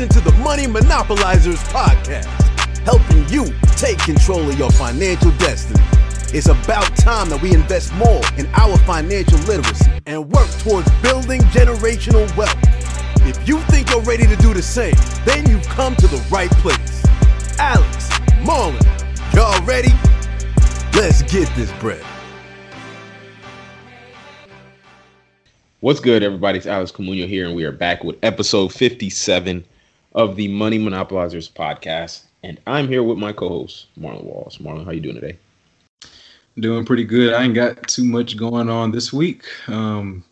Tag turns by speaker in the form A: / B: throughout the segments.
A: listening to the Money Monopolizers podcast, helping you take control of your financial destiny. It's about time that we invest more in our financial literacy and work towards building generational wealth. If you think you're ready to do the same, then you've come to the right place. Alex, Marlon, y'all ready? Let's get this bread.
B: What's good, everybody? It's Alex Camuno here, and we are back with episode 57 of the Money Monopolizers podcast. And I'm here with my co-host, Marlon Walls. Marlon, how you doing today?
C: Doing pretty good. I ain't got too much going on this week. Um,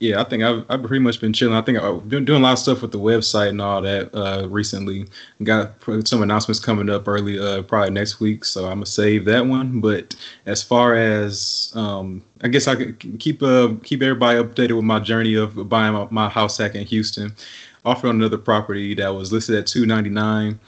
C: yeah, I think I've, I've pretty much been chilling. I think I've been doing a lot of stuff with the website and all that uh, recently. Got some announcements coming up early, uh, probably next week. So I'm gonna save that one. But as far as um, I guess I could keep uh, keep everybody updated with my journey of buying my, my house hack in Houston. Offered on another property that was listed at 299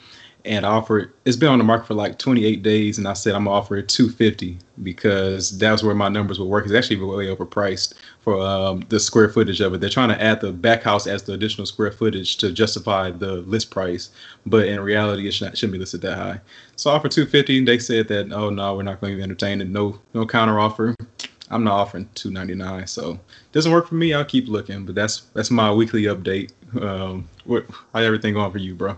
C: and offered it's been on the market for like 28 days and I said I'm gonna offer it 250 because that's where my numbers will work. It's actually way overpriced for um, the square footage of it. They're trying to add the back house as the additional square footage to justify the list price, but in reality it shouldn't, shouldn't be listed that high. So I offered 250 and they said that oh no we're not going to entertain it. no no counter offer. I'm not offering 299 so doesn't work for me. I'll keep looking, but that's that's my weekly update. Um, what how everything going for you, bro?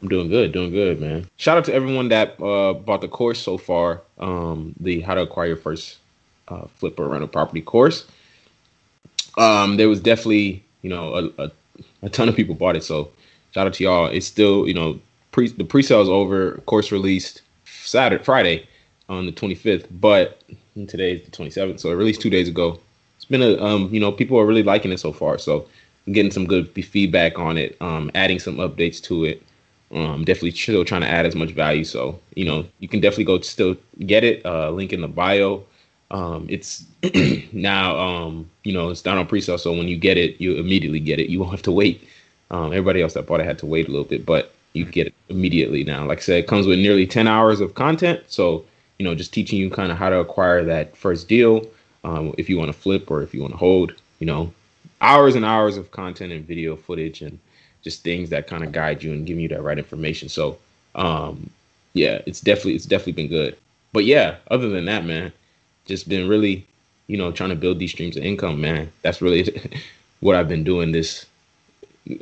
B: I'm doing good, doing good, man. Shout out to everyone that uh, bought the course so far. Um, the How to Acquire Your First uh, Flip or Rental Property course. Um, there was definitely, you know, a, a, a, ton of people bought it. So shout out to y'all. It's still, you know, pre the pre-sale is over. Course released Saturday, Friday on the 25th, but today is the 27th, so it released two days ago. It's been a, um, you know, people are really liking it so far. So getting some good feedback on it. Um, adding some updates to it. Um, definitely still trying to add as much value. So, you know, you can definitely go still get it. Uh, link in the bio. Um, it's now, um, you know, it's down on pre-sale. So when you get it, you immediately get it. You won't have to wait. Um, everybody else that bought it had to wait a little bit, but you get it immediately now. Like I said, it comes with nearly 10 hours of content. So, you know, just teaching you kind of how to acquire that first deal. Um, if you want to flip or if you want to hold, you know, hours and hours of content and video footage and, just things that kind of guide you and give you that right information. So, um, yeah, it's definitely it's definitely been good. But yeah, other than that, man, just been really, you know, trying to build these streams of income, man. That's really what I've been doing this.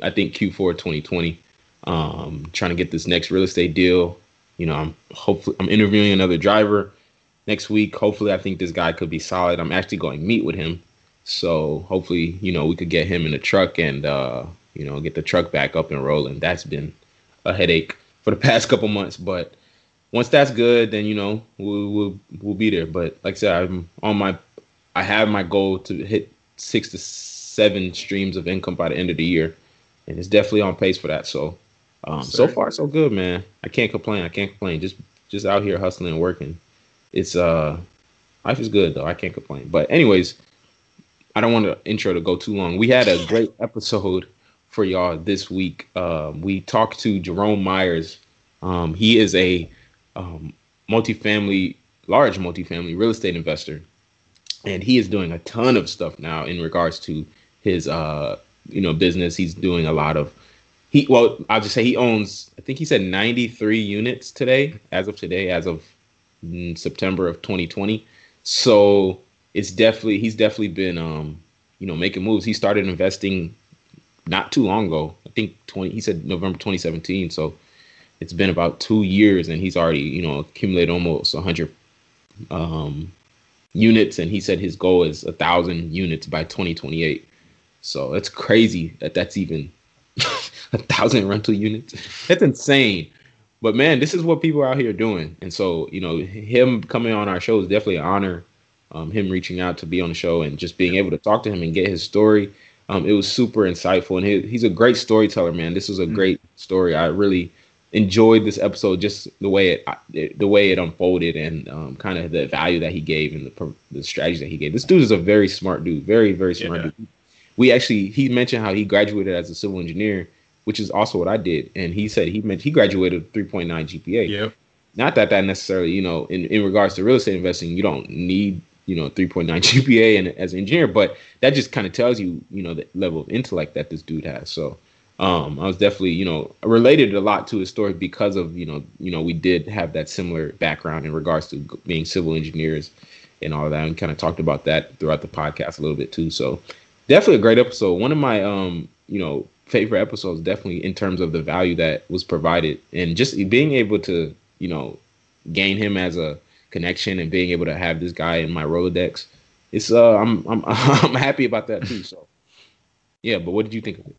B: I think Q4 2020, um, trying to get this next real estate deal. You know, I'm hopefully I'm interviewing another driver next week. Hopefully, I think this guy could be solid. I'm actually going to meet with him, so hopefully, you know, we could get him in the truck and uh, you know, get the truck back up and rolling. That's been a headache for the past couple months, but once that's good, then you know we'll we'll, we'll be there. But like I said, I'm on my I have my goal to hit six to seven streams of income by the end of the year, and it's definitely on pace for that. So, um, so far so good, man. I can't complain. I can't complain. Just just out here hustling and working. It's uh life is good though. I can't complain. But anyways, I don't want the intro to go too long. We had a great episode for y'all this week. Um, we talked to Jerome Myers. Um, he is a um, multifamily, large multifamily real estate investor, and he is doing a ton of stuff now in regards to his, uh, you know, business. He's doing a lot of he. Well, I'll just say he owns. I think he said 93 units today, as of today, as of mm, September of 2020. So it's definitely he's definitely been um, you know making moves. He started investing not too long ago. I think 20 he said November 2017. So it's been about two years and he's already, you know, accumulated almost 100 um, units. And he said his goal is a thousand units by 2028. So it's crazy that that's even a thousand rental units. That's insane. But man, this is what people out here doing. And so, you know, him coming on our show is definitely an honor. Um, him reaching out to be on the show and just being able to talk to him and get his story um, it was super insightful, and he, he's a great storyteller, man. This was a mm-hmm. great story. I really enjoyed this episode, just the way it, it the way it unfolded, and um, kind of the value that he gave and the the strategy that he gave. This dude is a very smart dude, very very smart yeah. dude. We actually he mentioned how he graduated as a civil engineer, which is also what I did, and he said he meant he graduated 3.9 GPA.
C: Yep.
B: Not that that necessarily, you know, in, in regards to real estate investing, you don't need you know 3.9 GPA and as an engineer, but that just kind of tells you you know the level of intellect that this dude has. So um, I was definitely, you know, related a lot to his story because of, you know, you know, we did have that similar background in regards to being civil engineers and all that, and kind of talked about that throughout the podcast a little bit too. So definitely a great episode. One of my, um, you know, favorite episodes, definitely in terms of the value that was provided and just being able to, you know, gain him as a connection and being able to have this guy in my Rolodex. It's uh, I'm I'm I'm happy about that too. So yeah, but what did you think of it?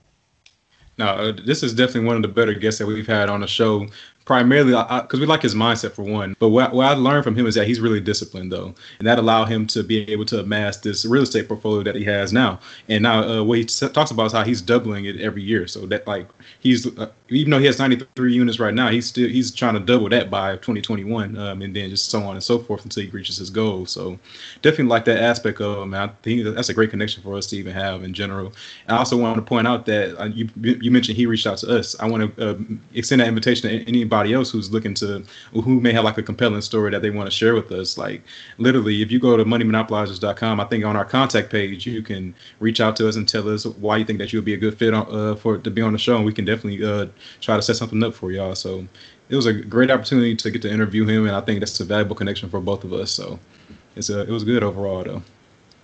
C: No, uh, this is definitely one of the better guests that we've had on the show primarily because we like his mindset for one. But what, what I learned from him is that he's really disciplined though, and that allowed him to be able to amass this real estate portfolio that he has now. And now uh, what he t- talks about is how he's doubling it every year. So that like he's uh, even though he has 93 units right now, he's still he's trying to double that by 2021, um, and then just so on and so forth until he reaches his goal. So definitely like that aspect of him. I think that's a great connection for us to even have in general. I also want to point out that uh, you you mentioned he reached out to us. I want to uh, extend that invitation to anybody anybody else who's looking to who may have like a compelling story that they want to share with us like literally if you go to moneymonopolizers.com i think on our contact page you can reach out to us and tell us why you think that you'll be a good fit on, uh, for to be on the show and we can definitely uh, try to set something up for y'all. So it was a great opportunity to get to interview him and i think that's a valuable connection for both of us. So it's a, it was good overall though.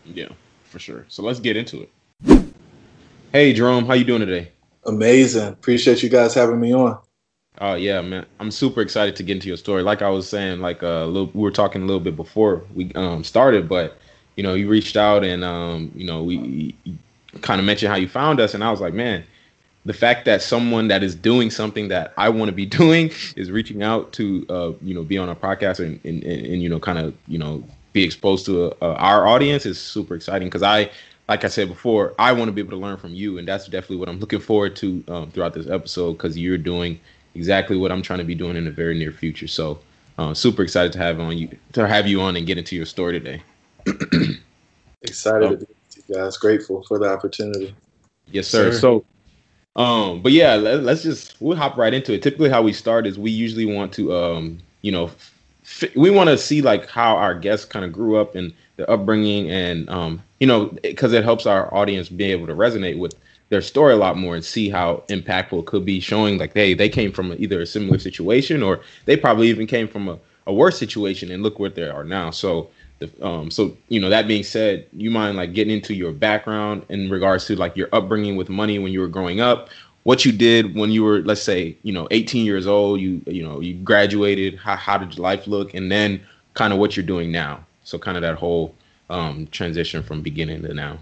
B: Yeah for sure. So let's get into it. Hey jerome how you doing today?
D: Amazing. Appreciate you guys having me on
B: Oh yeah, man! I'm super excited to get into your story. Like I was saying, like uh, little, we were talking a little bit before we um, started, but you know, you reached out and um, you know, we kind of mentioned how you found us, and I was like, man, the fact that someone that is doing something that I want to be doing is reaching out to uh, you know be on a podcast and and, and, and you know kind of you know be exposed to uh, our audience is super exciting because I like I said before, I want to be able to learn from you, and that's definitely what I'm looking forward to um, throughout this episode because you're doing exactly what I'm trying to be doing in the very near future. So, uh, super excited to have on you to have you on and get into your story today.
D: excited um, to be with you guys. Grateful for the opportunity.
B: Yes, sir. sir. So, um, but yeah, let, us just we'll hop right into it. Typically, how we start is we usually want to, um, you know, f- we want to see like how our guests kind of grew up and their upbringing, and um, you know, because it helps our audience be able to resonate with their story a lot more and see how impactful it could be showing like hey they came from either a similar situation or they probably even came from a, a worse situation and look where they are now. So the, um so you know that being said you mind like getting into your background in regards to like your upbringing with money when you were growing up what you did when you were let's say you know 18 years old you you know you graduated how, how did life look and then kind of what you're doing now. So kind of that whole um transition from beginning to now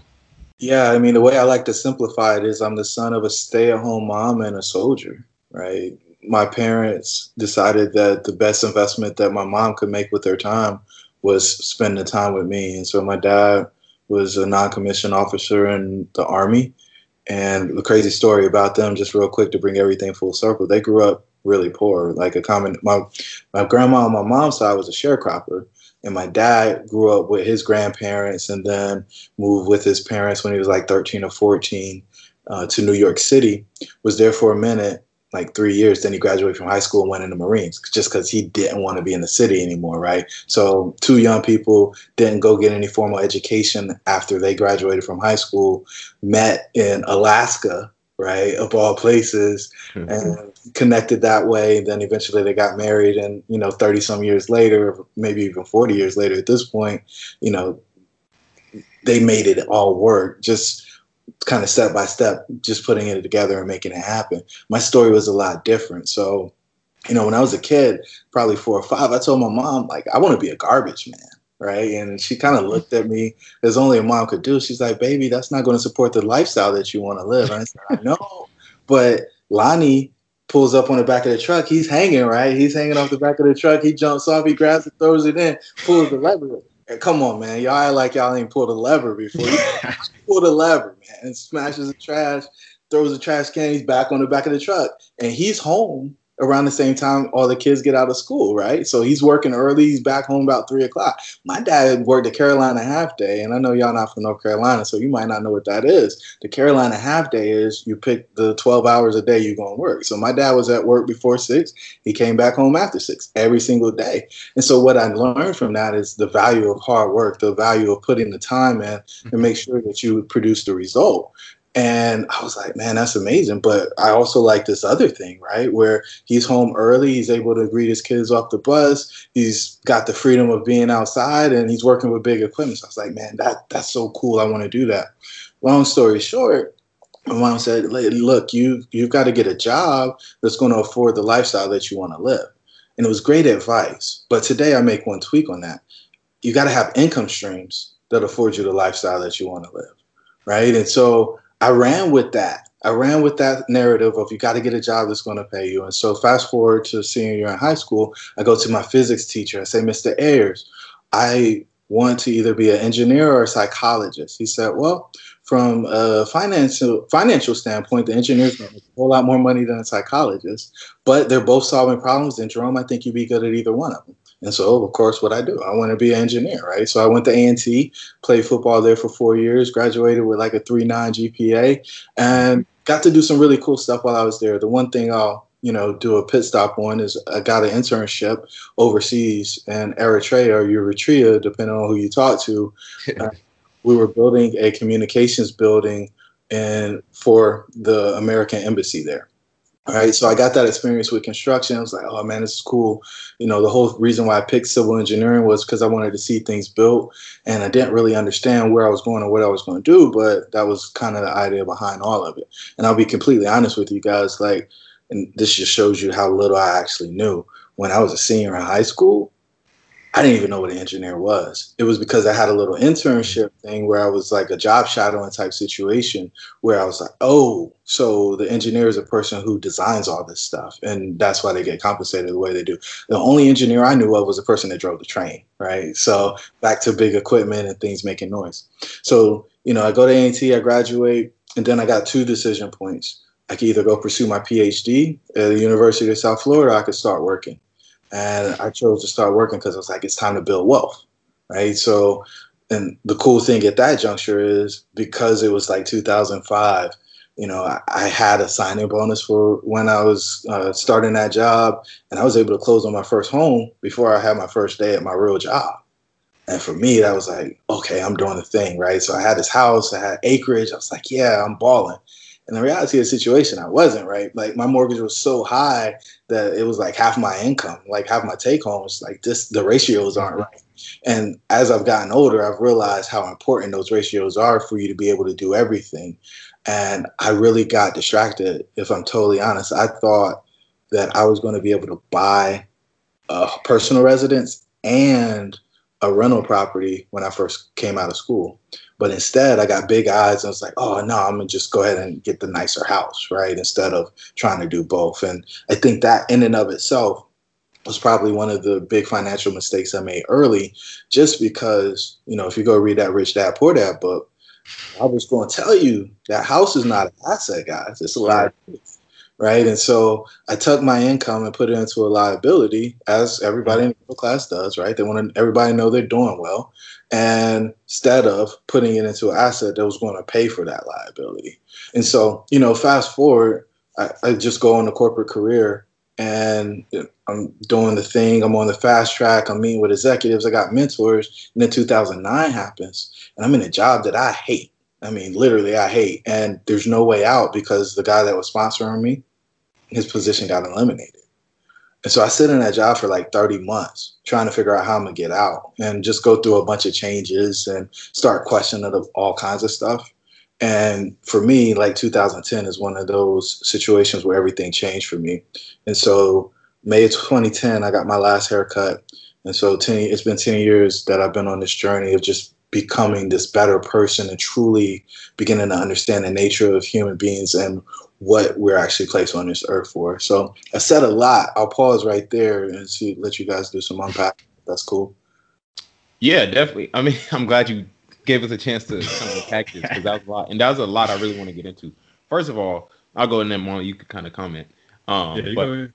D: yeah, I mean, the way I like to simplify it is I'm the son of a stay at home mom and a soldier, right? My parents decided that the best investment that my mom could make with their time was spending time with me. And so my dad was a non commissioned officer in the Army. And the crazy story about them, just real quick to bring everything full circle, they grew up really poor. Like a common, my, my grandma on my mom's side was a sharecropper and my dad grew up with his grandparents and then moved with his parents when he was like 13 or 14 uh, to New York City. Was there for a minute, like three years. Then he graduated from high school and went into the Marines just because he didn't want to be in the city anymore, right? So two young people didn't go get any formal education after they graduated from high school, met in Alaska right of all places mm-hmm. and connected that way And then eventually they got married and you know 30 some years later maybe even 40 years later at this point you know they made it all work just kind of step by step just putting it together and making it happen. My story was a lot different. So you know when i was a kid probably four or five i told my mom like i want to be a garbage man right? And she kind of looked at me as only a mom could do. She's like, "Baby, that's not going to support the lifestyle that you want to live." And I said, "I know," but Lonnie pulls up on the back of the truck. He's hanging, right? He's hanging off the back of the truck. He jumps off. He grabs it, throws it in, pulls the lever. And come on, man, y'all like y'all ain't pulled a lever before. pull the lever, man, and smashes the trash, throws the trash can. He's back on the back of the truck, and he's home around the same time all the kids get out of school, right? So he's working early. He's back home about three o'clock. My dad worked the Carolina half day, and I know y'all not from North Carolina, so you might not know what that is. The Carolina half day is you pick the 12 hours a day you're going to work. So my dad was at work before six. He came back home after six every single day. And so what I learned from that is the value of hard work, the value of putting the time in and mm-hmm. make sure that you produce the result. And I was like, man, that's amazing. But I also like this other thing, right? Where he's home early, he's able to greet his kids off the bus, he's got the freedom of being outside, and he's working with big equipment. So I was like, man, that that's so cool. I want to do that. Long story short, my mom said, look, you you've got to get a job that's going to afford the lifestyle that you want to live. And it was great advice. But today I make one tweak on that. You got to have income streams that afford you the lifestyle that you want to live. Right. And so I ran with that. I ran with that narrative of you got to get a job that's going to pay you. And so fast forward to senior year in high school, I go to my physics teacher. I say, Mr. Ayers, I want to either be an engineer or a psychologist. He said, well, from a financial financial standpoint, the engineers make a whole lot more money than a psychologist, but they're both solving problems. And Jerome, I think you'd be good at either one of them. And so, of course, what I do, I want to be an engineer, right? So I went to A&T, played football there for four years, graduated with like a 3.9 GPA, and got to do some really cool stuff while I was there. The one thing I'll, you know, do a pit stop on is I got an internship overseas in Eritrea or Eritrea, depending on who you talk to. Uh, we were building a communications building and for the American embassy there. Right, so I got that experience with construction. I was like, oh man, this is cool. You know, the whole reason why I picked civil engineering was because I wanted to see things built, and I didn't really understand where I was going or what I was going to do, but that was kind of the idea behind all of it. And I'll be completely honest with you guys, like, and this just shows you how little I actually knew. When I was a senior in high school, I didn't even know what an engineer was. It was because I had a little internship thing where I was like a job shadowing type situation where I was like, oh, so the engineer is a person who designs all this stuff. And that's why they get compensated the way they do. The only engineer I knew of was the person that drove the train, right? So back to big equipment and things making noise. So, you know, I go to A&T, I graduate, and then I got two decision points. I could either go pursue my PhD at the University of South Florida, I could start working and I chose to start working because I was like, it's time to build wealth, right? So, and the cool thing at that juncture is because it was like 2005, you know, I, I had a signing bonus for when I was uh, starting that job, and I was able to close on my first home before I had my first day at my real job. And for me, that was like, okay, I'm doing the thing, right? So I had this house, I had acreage. I was like, yeah, I'm balling. And the reality of the situation, I wasn't right. Like my mortgage was so high that it was like half my income, like half my take home. Like this, the ratios aren't right. And as I've gotten older, I've realized how important those ratios are for you to be able to do everything. And I really got distracted, if I'm totally honest. I thought that I was going to be able to buy a personal residence and a rental property when I first came out of school. But instead, I got big eyes and was like, oh, no, I'm going to just go ahead and get the nicer house, right? Instead of trying to do both. And I think that in and of itself was probably one of the big financial mistakes I made early, just because, you know, if you go read that Rich Dad Poor Dad book, I was going to tell you that house is not an asset, guys. It's a liability right? And so I took my income and put it into a liability, as everybody in the middle class does, right? They want to everybody know they're doing well, and instead of putting it into an asset that was going to pay for that liability. And so, you know, fast forward, I, I just go on the corporate career. And I'm doing the thing. I'm on the fast track. I'm meeting with executives. I got mentors. And then 2009 happens, and I'm in a job that I hate. I mean, literally, I hate. And there's no way out because the guy that was sponsoring me his position got eliminated. And so I sit in that job for like 30 months trying to figure out how I'm gonna get out and just go through a bunch of changes and start questioning all kinds of stuff. And for me, like 2010 is one of those situations where everything changed for me. And so May of 2010, I got my last haircut. And so 10, it's been 10 years that I've been on this journey of just becoming this better person and truly beginning to understand the nature of human beings and what we're actually placed on this earth for. So I said a lot. I'll pause right there and see let you guys do some unpack. That's cool.
B: Yeah, definitely. I mean, I'm glad you gave us a chance to kind of unpack this because that was a lot, and that was a lot I really want to get into. First of all, I'll go in there, Mom. You could kind of comment. Um, yeah, but,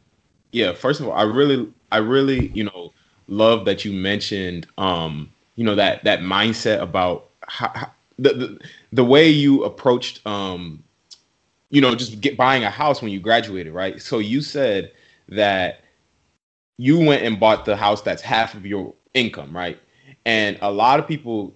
B: yeah, first of all, I really, I really, you know, love that you mentioned, um, you know, that that mindset about how, how the, the the way you approached um you know, just get buying a house when you graduated, right? So you said that you went and bought the house that's half of your income, right? And a lot of people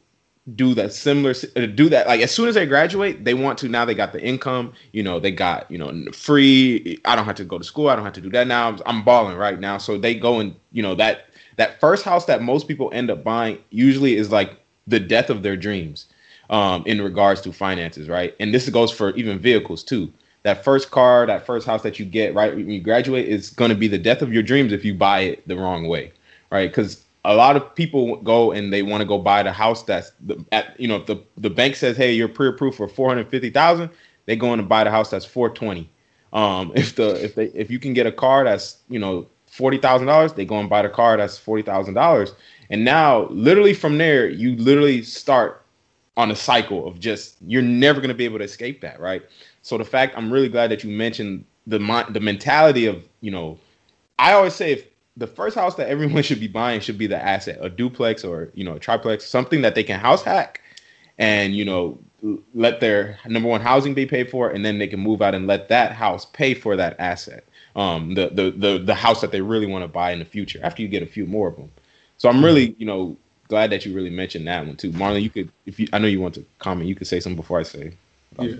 B: do that similar uh, do that like as soon as they graduate they want to now they got the income you know they got you know free i don't have to go to school i don't have to do that now i'm, I'm balling right now so they go and you know that that first house that most people end up buying usually is like the death of their dreams um, in regards to finances right? And this goes for even vehicles too. That first car that first house that you get right when you graduate is going to be the death of your dreams if you buy it the wrong way right? Because a lot of people go and they want to go buy the house that's the, at you know if the the bank says hey you're pre-approved for 450,000 they go in and buy the house that's 420 um if the if they if you can get a car that's you know $40,000 they go and buy the car that's $40,000 and now literally from there you literally start on a cycle of just you're never going to be able to escape that right so the fact I'm really glad that you mentioned the the mentality of you know I always say if the first house that everyone should be buying should be the asset, a duplex or you know a triplex, something that they can house hack, and you know let their number one housing be paid for, and then they can move out and let that house pay for that asset, um, the the the the house that they really want to buy in the future after you get a few more of them. So I'm really you know glad that you really mentioned that one too, Marlon. You could if you I know you want to comment, you could say something before I say.
C: Yeah.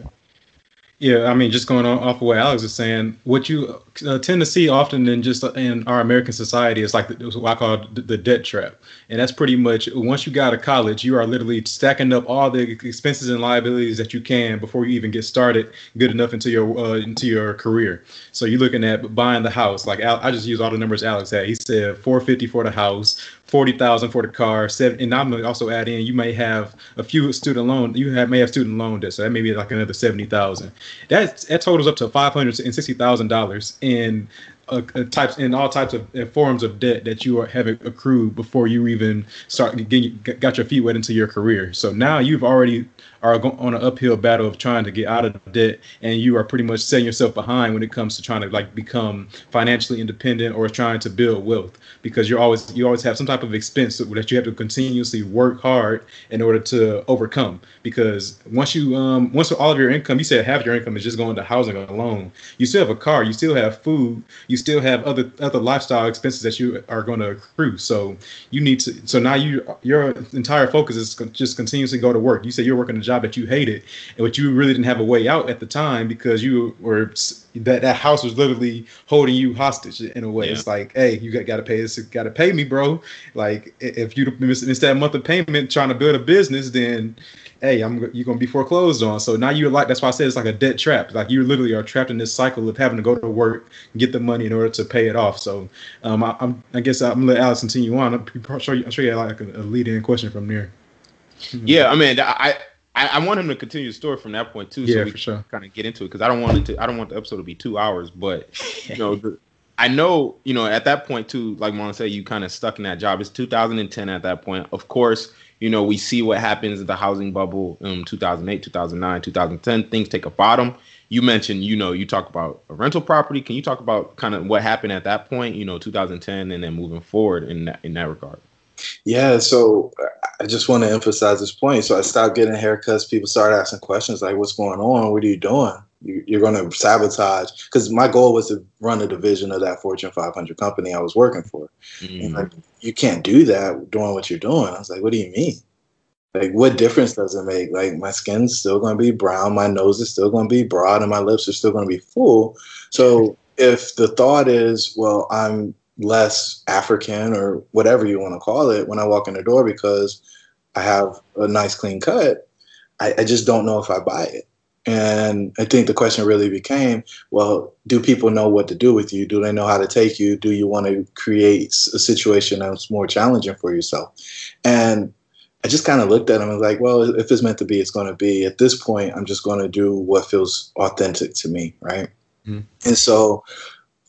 C: Yeah, I mean, just going on off of what Alex is saying, what you uh, tend to see often in just uh, in our American society is like the, what I call the, debt trap, and that's pretty much once you got of college, you are literally stacking up all the expenses and liabilities that you can before you even get started good enough into your uh, into your career. So you're looking at buying the house. Like I just use all the numbers Alex had. He said 450 for the house, forty thousand for the car, seven, and I'm gonna also add in you may have a few student loan. You have may have student loan debt, so that may be like another seventy thousand. That that totals up to five hundred and sixty thousand dollars in uh, uh, types in all types of uh, forms of debt that you are, have accrued before you even start getting got your feet wet into your career. So now you've already are on an uphill battle of trying to get out of debt, and you are pretty much setting yourself behind when it comes to trying to like become financially independent or trying to build wealth because you're always you always have some type of expense that you have to continuously work hard in order to overcome. Because once you um once all of your income, you said half your income is just going to housing alone. You still have a car, you still have food, you still have other other lifestyle expenses that you are going to accrue. So you need to. So now you your entire focus is just continuously go to work. You said you're working job that you hated, and but you really didn't have a way out at the time because you were that that house was literally holding you hostage in a way. Yeah. It's like, hey, you got, got to pay this, got to pay me, bro. Like if you miss, miss that month of payment trying to build a business, then hey, I'm you're gonna be foreclosed on. So now you're like that's why I said it's like a debt trap. Like you literally are trapped in this cycle of having to go to work, get the money in order to pay it off. So um, I, am I guess I'm gonna let Alex continue on. I'm sure you, I'm sure you had like a, a lead in question from there.
B: Yeah, I mean, I I, I, want him to continue the story from that point too,
C: yeah,
B: so we
C: for sure.
B: kind of get into it because I don't want it to. I don't want the episode to be two hours, but you know, the, I know you know at that point too. Like Mona said, you kind of stuck in that job. It's 2010 at that point. Of course, you know we see what happens in the housing bubble um, in 2008, 2009, 2010. Things take a bottom. You mentioned, you know, you talk about a rental property. Can you talk about kind of what happened at that point? You know, 2010, and then moving forward in that in that regard.
D: Yeah, so I just want to emphasize this point. So I stopped getting haircuts. People started asking questions like, "What's going on? What are you doing? You, are going to sabotage?" Because my goal was to run a division of that Fortune 500 company I was working for. Mm-hmm. like, you can't do that doing what you're doing. I was like, "What do you mean? Like, what difference does it make? Like, my skin's still going to be brown, my nose is still going to be broad, and my lips are still going to be full. So if the thought is, well, I'm less African or whatever you want to call it when I walk in the door because I have a nice clean cut, I, I just don't know if I buy it. And I think the question really became, well, do people know what to do with you? Do they know how to take you? Do you want to create a situation that's more challenging for yourself? And I just kind of looked at him and was like, well, if it's meant to be, it's going to be. At this point, I'm just going to do what feels authentic to me, right? Mm-hmm. And so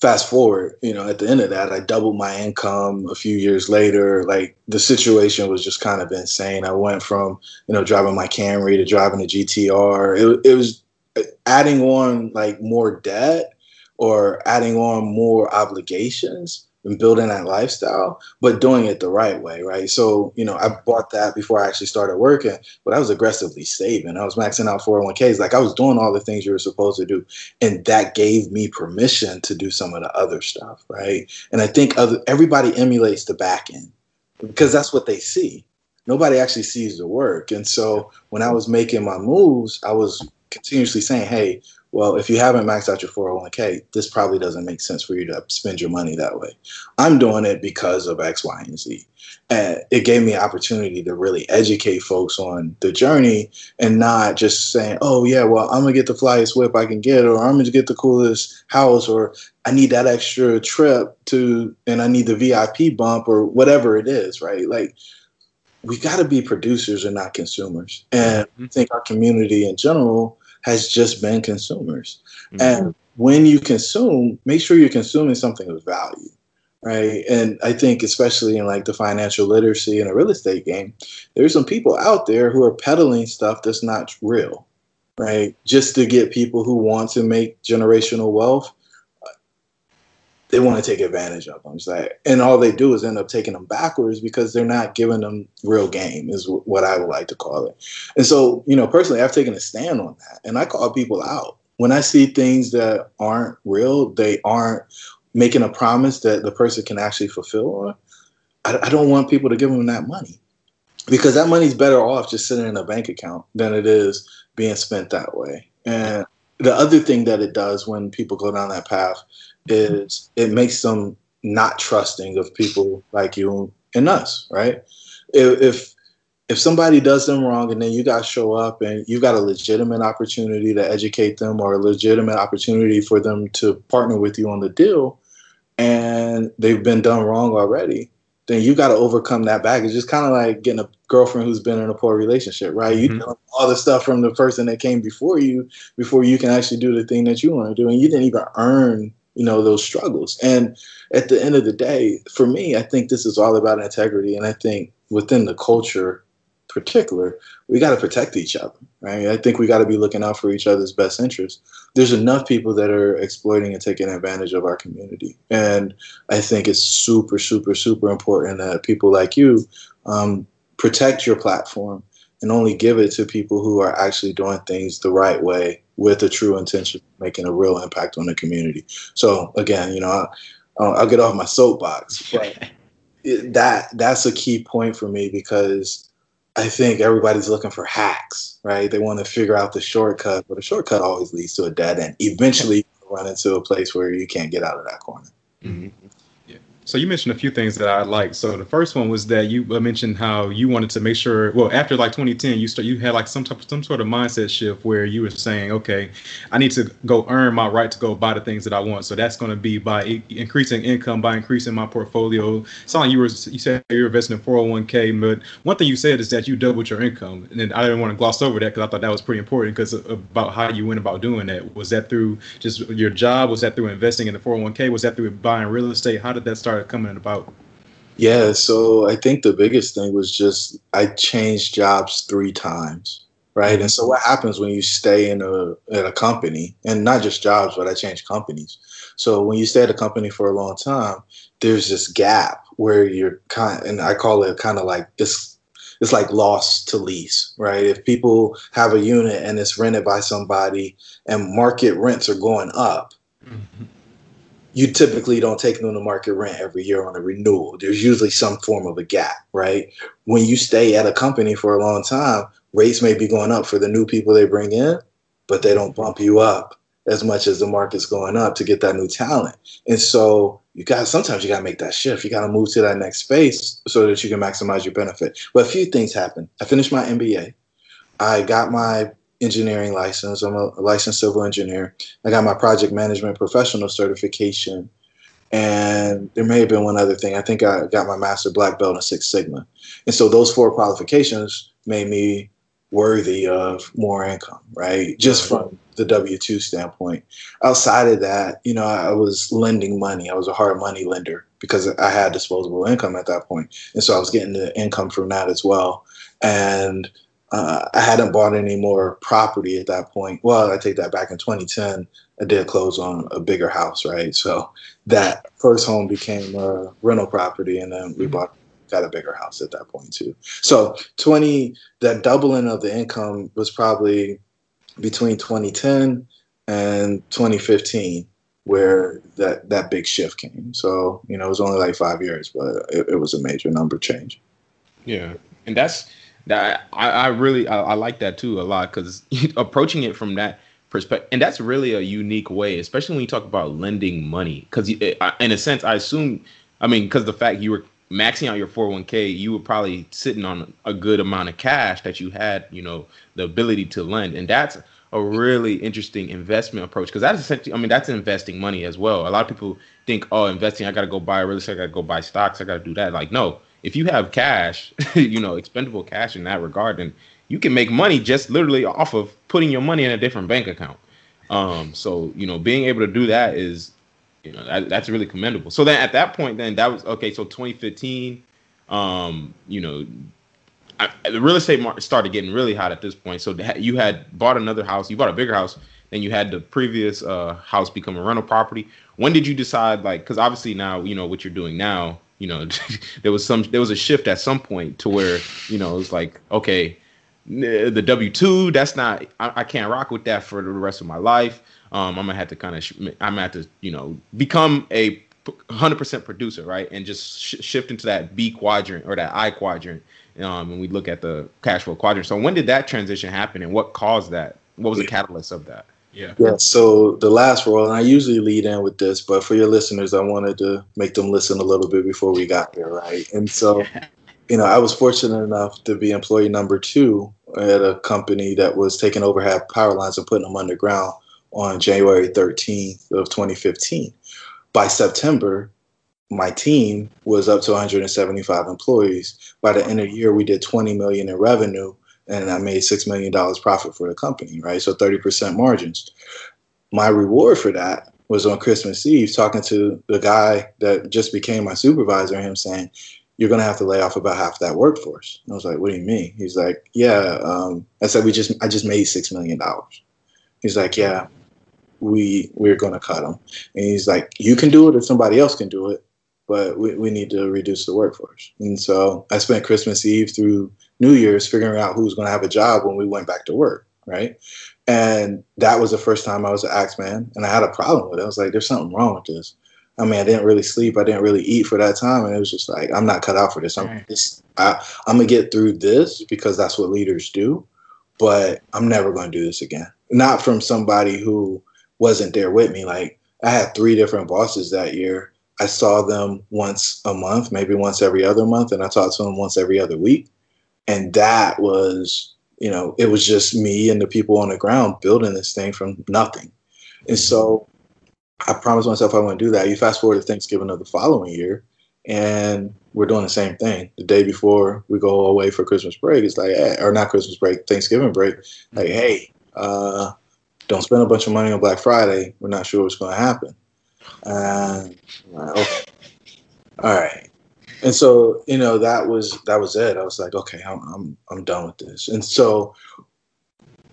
D: fast forward, you know, at the end of that, I doubled my income a few years later. Like the situation was just kind of insane. I went from, you know, driving my Camry to driving a GTR. It, it was uh, adding on like more debt or adding on more obligations and building that lifestyle, but doing it the right way, right? So, you know, I bought that before I actually started working, but I was aggressively saving. I was maxing out 401ks. Like I was doing all the things you were supposed to do. And that gave me permission to do some of the other stuff, right? And I think other everybody emulates the back end because that's what they see. nobody actually sees the work. And so when I was making my moves, I was continuously saying, hey, well, if you haven't maxed out your 401k, this probably doesn't make sense for you to spend your money that way. I'm doing it because of X, Y, and Z. And it gave me an opportunity to really educate folks on the journey and not just saying, oh, yeah, well, I'm going to get the flyest whip I can get, or I'm going to get the coolest house, or I need that extra trip to, and I need the VIP bump, or whatever it is, right? Like, we got to be producers and not consumers. And mm-hmm. I think our community in general has just been consumers. Mm-hmm. And when you consume, make sure you're consuming something of value, right? And I think especially in like the financial literacy and a real estate game, there's some people out there who are peddling stuff that's not real, right? Just to get people who want to make generational wealth they want to take advantage of them. Like, and all they do is end up taking them backwards because they're not giving them real game, is what I would like to call it. And so, you know, personally, I've taken a stand on that, and I call people out when I see things that aren't real. They aren't making a promise that the person can actually fulfill. I, I don't want people to give them that money because that money's better off just sitting in a bank account than it is being spent that way. And the other thing that it does when people go down that path is it makes them not trusting of people like you and us, right? If if somebody does them wrong and then you guys show up and you got a legitimate opportunity to educate them or a legitimate opportunity for them to partner with you on the deal and they've been done wrong already, then you got to overcome that baggage. It's just kind of like getting a girlfriend who's been in a poor relationship, right? Mm-hmm. You know all the stuff from the person that came before you before you can actually do the thing that you want to do, and you didn't even earn you know those struggles. And at the end of the day for me i think this is all about integrity. And i think within the culture particular we got to protect each other right? I think we got to be looking out for each other's best interests. There's enough people that are exploiting and taking advantage of our community. And i think it's super super super important that people like you um, protect your platform and only give it to people who are actually doing things the right way with a true intention of making a real impact on the community. So again, you know, I'll, I'll get off my soapbox, but it, that that's a key point for me because I think everybody's looking for hacks, right? They want to figure out the shortcut, but a shortcut always leads to a dead end. Eventually, you run into a place where you can't get out of that corner.
C: Mm-hmm. So you mentioned a few things that I like. So the first one was that you uh, mentioned how you wanted to make sure. Well, after like 2010, you start you had like some type some sort of mindset shift where you were saying, okay, I need to go earn my right to go buy the things that I want. So that's going to be by increasing income, by increasing my portfolio. Like you were you said you're investing in 401k, but one thing you said is that you doubled your income, and I didn't want to gloss over that because I thought that was pretty important because about how you went about doing that. Was that through just your job? Was that through investing in the 401k? Was that through buying real estate? How did that start? Started coming about?
D: Yeah, so I think the biggest thing was just I changed jobs three times, right? And so what happens when you stay in a at a company, and not just jobs, but I changed companies. So when you stay at a company for a long time, there's this gap where you're kind, and I call it kind of like this. It's like loss to lease, right? If people have a unit and it's rented by somebody, and market rents are going up. Mm-hmm you typically don't take them to market rent every year on a renewal. There's usually some form of a gap, right? When you stay at a company for a long time, rates may be going up for the new people they bring in, but they don't bump you up as much as the market's going up to get that new talent. And so you got sometimes you got to make that shift. You got to move to that next space so that you can maximize your benefit. But a few things happened. I finished my MBA. I got my engineering license. I'm a licensed civil engineer. I got my project management professional certification. And there may have been one other thing. I think I got my master black belt in Six Sigma. And so those four qualifications made me worthy of more income, right? Just from the W 2 standpoint. Outside of that, you know, I was lending money. I was a hard money lender because I had disposable income at that point. And so I was getting the income from that as well. And uh, I hadn't bought any more property at that point. Well, I take that back. In 2010, I did close on a bigger house, right? So that first home became a rental property, and then we mm-hmm. bought got a bigger house at that point too. So 20, that doubling of the income was probably between 2010 and 2015 where that that big shift came. So you know, it was only like five years, but it, it was a major number change.
B: Yeah, and that's that. I, I really I, I like that too a lot because approaching it from that perspective, and that's really a unique way, especially when you talk about lending money. Because in a sense, I assume, I mean, because the fact you were maxing out your 401k, you were probably sitting on a good amount of cash that you had, you know, the ability to lend, and that's a really interesting investment approach because that's essentially, I mean, that's investing money as well. A lot of people think, oh, investing, I got to go buy real estate, I got to go buy stocks, I got to do that. Like, no, if you have cash, you know, expendable cash in that regard, then you can make money just literally off of putting your money in a different bank account. Um, so you know, being able to do that is, you know, that, that's really commendable. So then at that point, then that was okay. So 2015, um, you know, I, the real estate market started getting really hot at this point. So you had bought another house, you bought a bigger house, then you had the previous uh, house become a rental property. When did you decide, like, because obviously now you know what you're doing now. You know, there was some there was a shift at some point to where you know it's like okay, the W two that's not I, I, can't rock with that for the rest of my life. Um, I'm gonna have to kind of sh- I'm gonna have to you know become a 100% producer, right, and just sh- shift into that B quadrant or that I quadrant um, when we look at the cash flow quadrant. So when did that transition happen, and what caused that? What was the catalyst of that?
C: Yeah.
D: Yeah. So the last role, and I usually lead in with this, but for your listeners, I wanted to make them listen a little bit before we got there, right? And so, you know, I was fortunate enough to be employee number two at a company that was taking overhead power lines and putting them underground on January 13th of 2015. By September, my team was up to 175 employees. By the end of the year, we did 20 million in revenue, and I made six million dollars profit for the company. Right, so 30% margins. My reward for that was on Christmas Eve, talking to the guy that just became my supervisor, him saying, "You're to have to lay off about half that workforce." And I was like, "What do you mean?" He's like, "Yeah." Um, I said, "We just, I just made six million dollars." He's like, "Yeah." We we're gonna cut them, and he's like, "You can do it, or somebody else can do it but we, we need to reduce the workforce. And so I spent Christmas Eve through New Year's figuring out who was going to have a job when we went back to work, right? And that was the first time I was an axe man, and I had a problem with it. I was like, "There's something wrong with this." I mean, I didn't really sleep. I didn't really eat for that time, and it was just like, I'm not cut out for this. I'm right. this, I, I'm gonna get through this because that's what leaders do, but I'm never gonna do this again. Not from somebody who wasn't there with me. Like I had three different bosses that year, I saw them once a month, maybe once every other month, and I talked to them once every other week. And that was, you know, it was just me and the people on the ground building this thing from nothing. And so I promised myself I wouldn't do that. You fast forward to Thanksgiving of the following year, and we're doing the same thing. The day before we go away for Christmas break, it's like, hey, or not Christmas break, Thanksgiving break, like, hey, uh, don't spend a bunch of money on Black Friday. We're not sure what's going to happen. Uh, okay. All right. And so, you know, that was that was it. I was like, okay, I'm I'm I'm done with this. And so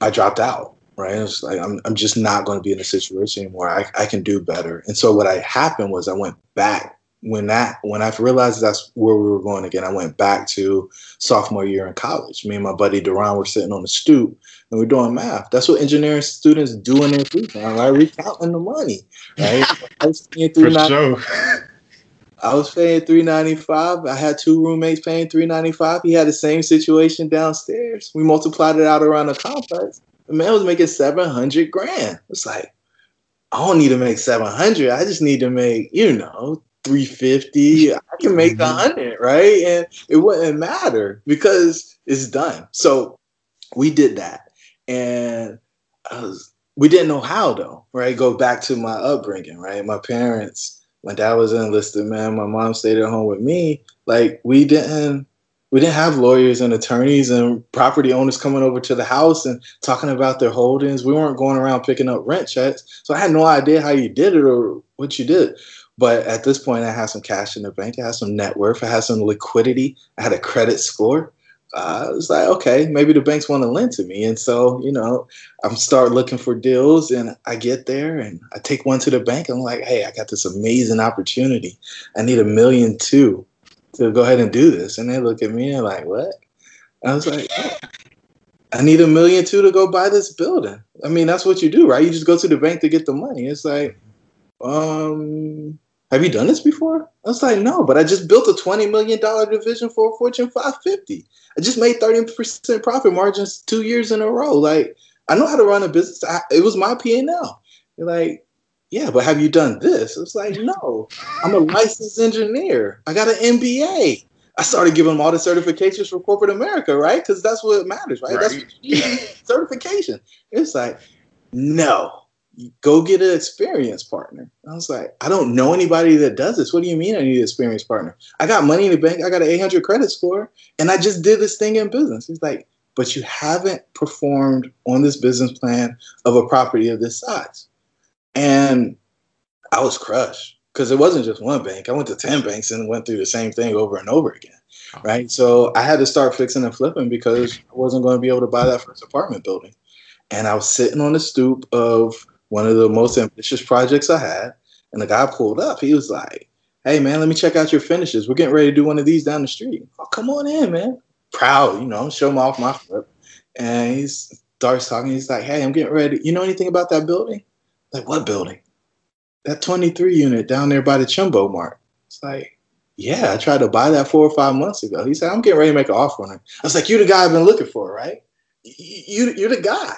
D: I dropped out, right? I was like, I'm I'm just not going to be in a situation anymore. I, I can do better. And so what I happened was I went back when that when I realized that's where we were going again, I went back to sophomore year in college. Me and my buddy Duran were sitting on the stoop and we're doing math. That's what engineering students do in their free time, right? We're counting the money, right? Sure. I was paying three ninety five. I had two roommates paying three ninety five. He had the same situation downstairs. We multiplied it out around the complex. The man was making seven hundred grand. It's like I don't need to make seven hundred. I just need to make you know 350 i can make a 100 mm-hmm. right and it wouldn't matter because it's done so we did that and was, we didn't know how though right go back to my upbringing right my parents my dad was enlisted man my mom stayed at home with me like we didn't we didn't have lawyers and attorneys and property owners coming over to the house and talking about their holdings. We weren't going around picking up rent checks. So I had no idea how you did it or what you did. But at this point, I had some cash in the bank. I had some net worth. I had some liquidity. I had a credit score. I was like, okay, maybe the banks want to lend to me. And so, you know, I'm start looking for deals and I get there and I take one to the bank. I'm like, hey, I got this amazing opportunity. I need a million two to go ahead and do this. And they look at me and like, what? I was like, oh, I need a million two to go buy this building. I mean, that's what you do, right? You just go to the bank to get the money. It's like, um, have you done this before? I was like, no, but I just built a $20 million division for a Fortune 550. I just made 30% profit margins two years in a row. Like, I know how to run a business. I, it was my P&L. You're like, yeah, but have you done this? It's like, no, I'm a licensed engineer. I got an MBA. I started giving them all the certifications for corporate America, right? Because that's what matters, right? right. That's certification. It's like, no, go get an experienced partner. I was like, I don't know anybody that does this. What do you mean I need an experienced partner? I got money in the bank. I got an 800 credit score, and I just did this thing in business. He's like, but you haven't performed on this business plan of a property of this size. And I was crushed because it wasn't just one bank. I went to 10 banks and went through the same thing over and over again. Right. So I had to start fixing and flipping because I wasn't going to be able to buy that first apartment building. And I was sitting on the stoop of one of the most ambitious projects I had. And the guy pulled up. He was like, Hey man, let me check out your finishes. We're getting ready to do one of these down the street. Oh, come on in, man. Proud, you know, show him off my flip. And he starts talking. He's like, Hey, I'm getting ready. You know anything about that building? Like, what building? That 23 unit down there by the Chumbo Mart. It's like, yeah, I tried to buy that four or five months ago. He said, I'm getting ready to make an offer on it. I was like, you're the guy I've been looking for, right? You, you're the guy.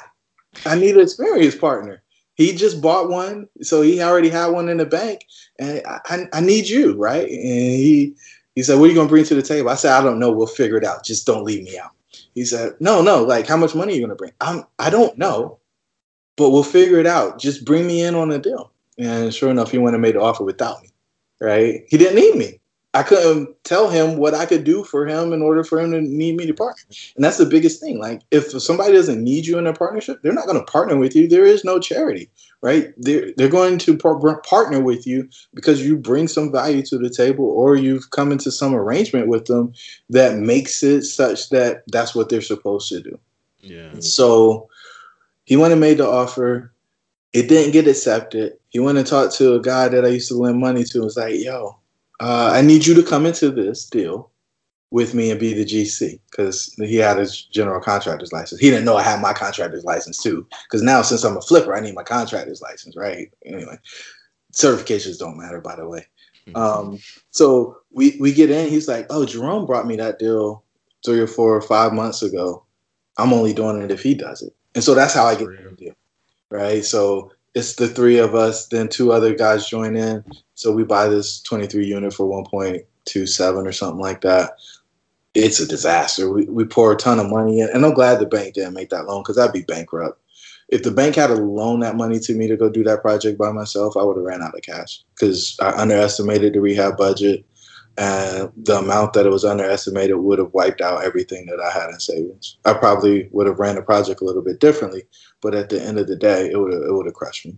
D: I need an experienced partner. He just bought one, so he already had one in the bank, and I, I need you, right? And he he said, "What are you gonna bring to the table?" I said, "I don't know. We'll figure it out. Just don't leave me out." He said, "No, no. Like, how much money are you gonna bring?" I'm I don't know, but we'll figure it out. Just bring me in on the deal. And sure enough, he went and made the offer without me. Right? He didn't need me. I couldn't tell him what I could do for him in order for him to need me to partner. And that's the biggest thing. Like if somebody doesn't need you in a partnership, they're not going to partner with you. There is no charity, right? They're, they're going to par- partner with you because you bring some value to the table or you've come into some arrangement with them that makes it such that that's what they're supposed to do.
B: Yeah.
D: So he went and made the offer. It didn't get accepted. He went and talked to a guy that I used to lend money to and was like, yo, uh, I need you to come into this deal with me and be the GC because he had his general contractor's license. He didn't know I had my contractor's license too. Because now, since I'm a flipper, I need my contractor's license, right? Anyway, certifications don't matter, by the way. Mm-hmm. Um, so we we get in. He's like, "Oh, Jerome brought me that deal three or four or five months ago. I'm only doing it if he does it." And so that's how I get the deal, right? So it's the three of us. Then two other guys join in. So we buy this 23 unit for 1.27 or something like that. It's a disaster. We, we pour a ton of money in, and I'm glad the bank didn't make that loan because I'd be bankrupt. If the bank had to loan that money to me to go do that project by myself, I would have ran out of cash because I underestimated the rehab budget, and the amount that it was underestimated would have wiped out everything that I had in savings. I probably would have ran the project a little bit differently, but at the end of the day, it would have it would have crushed me.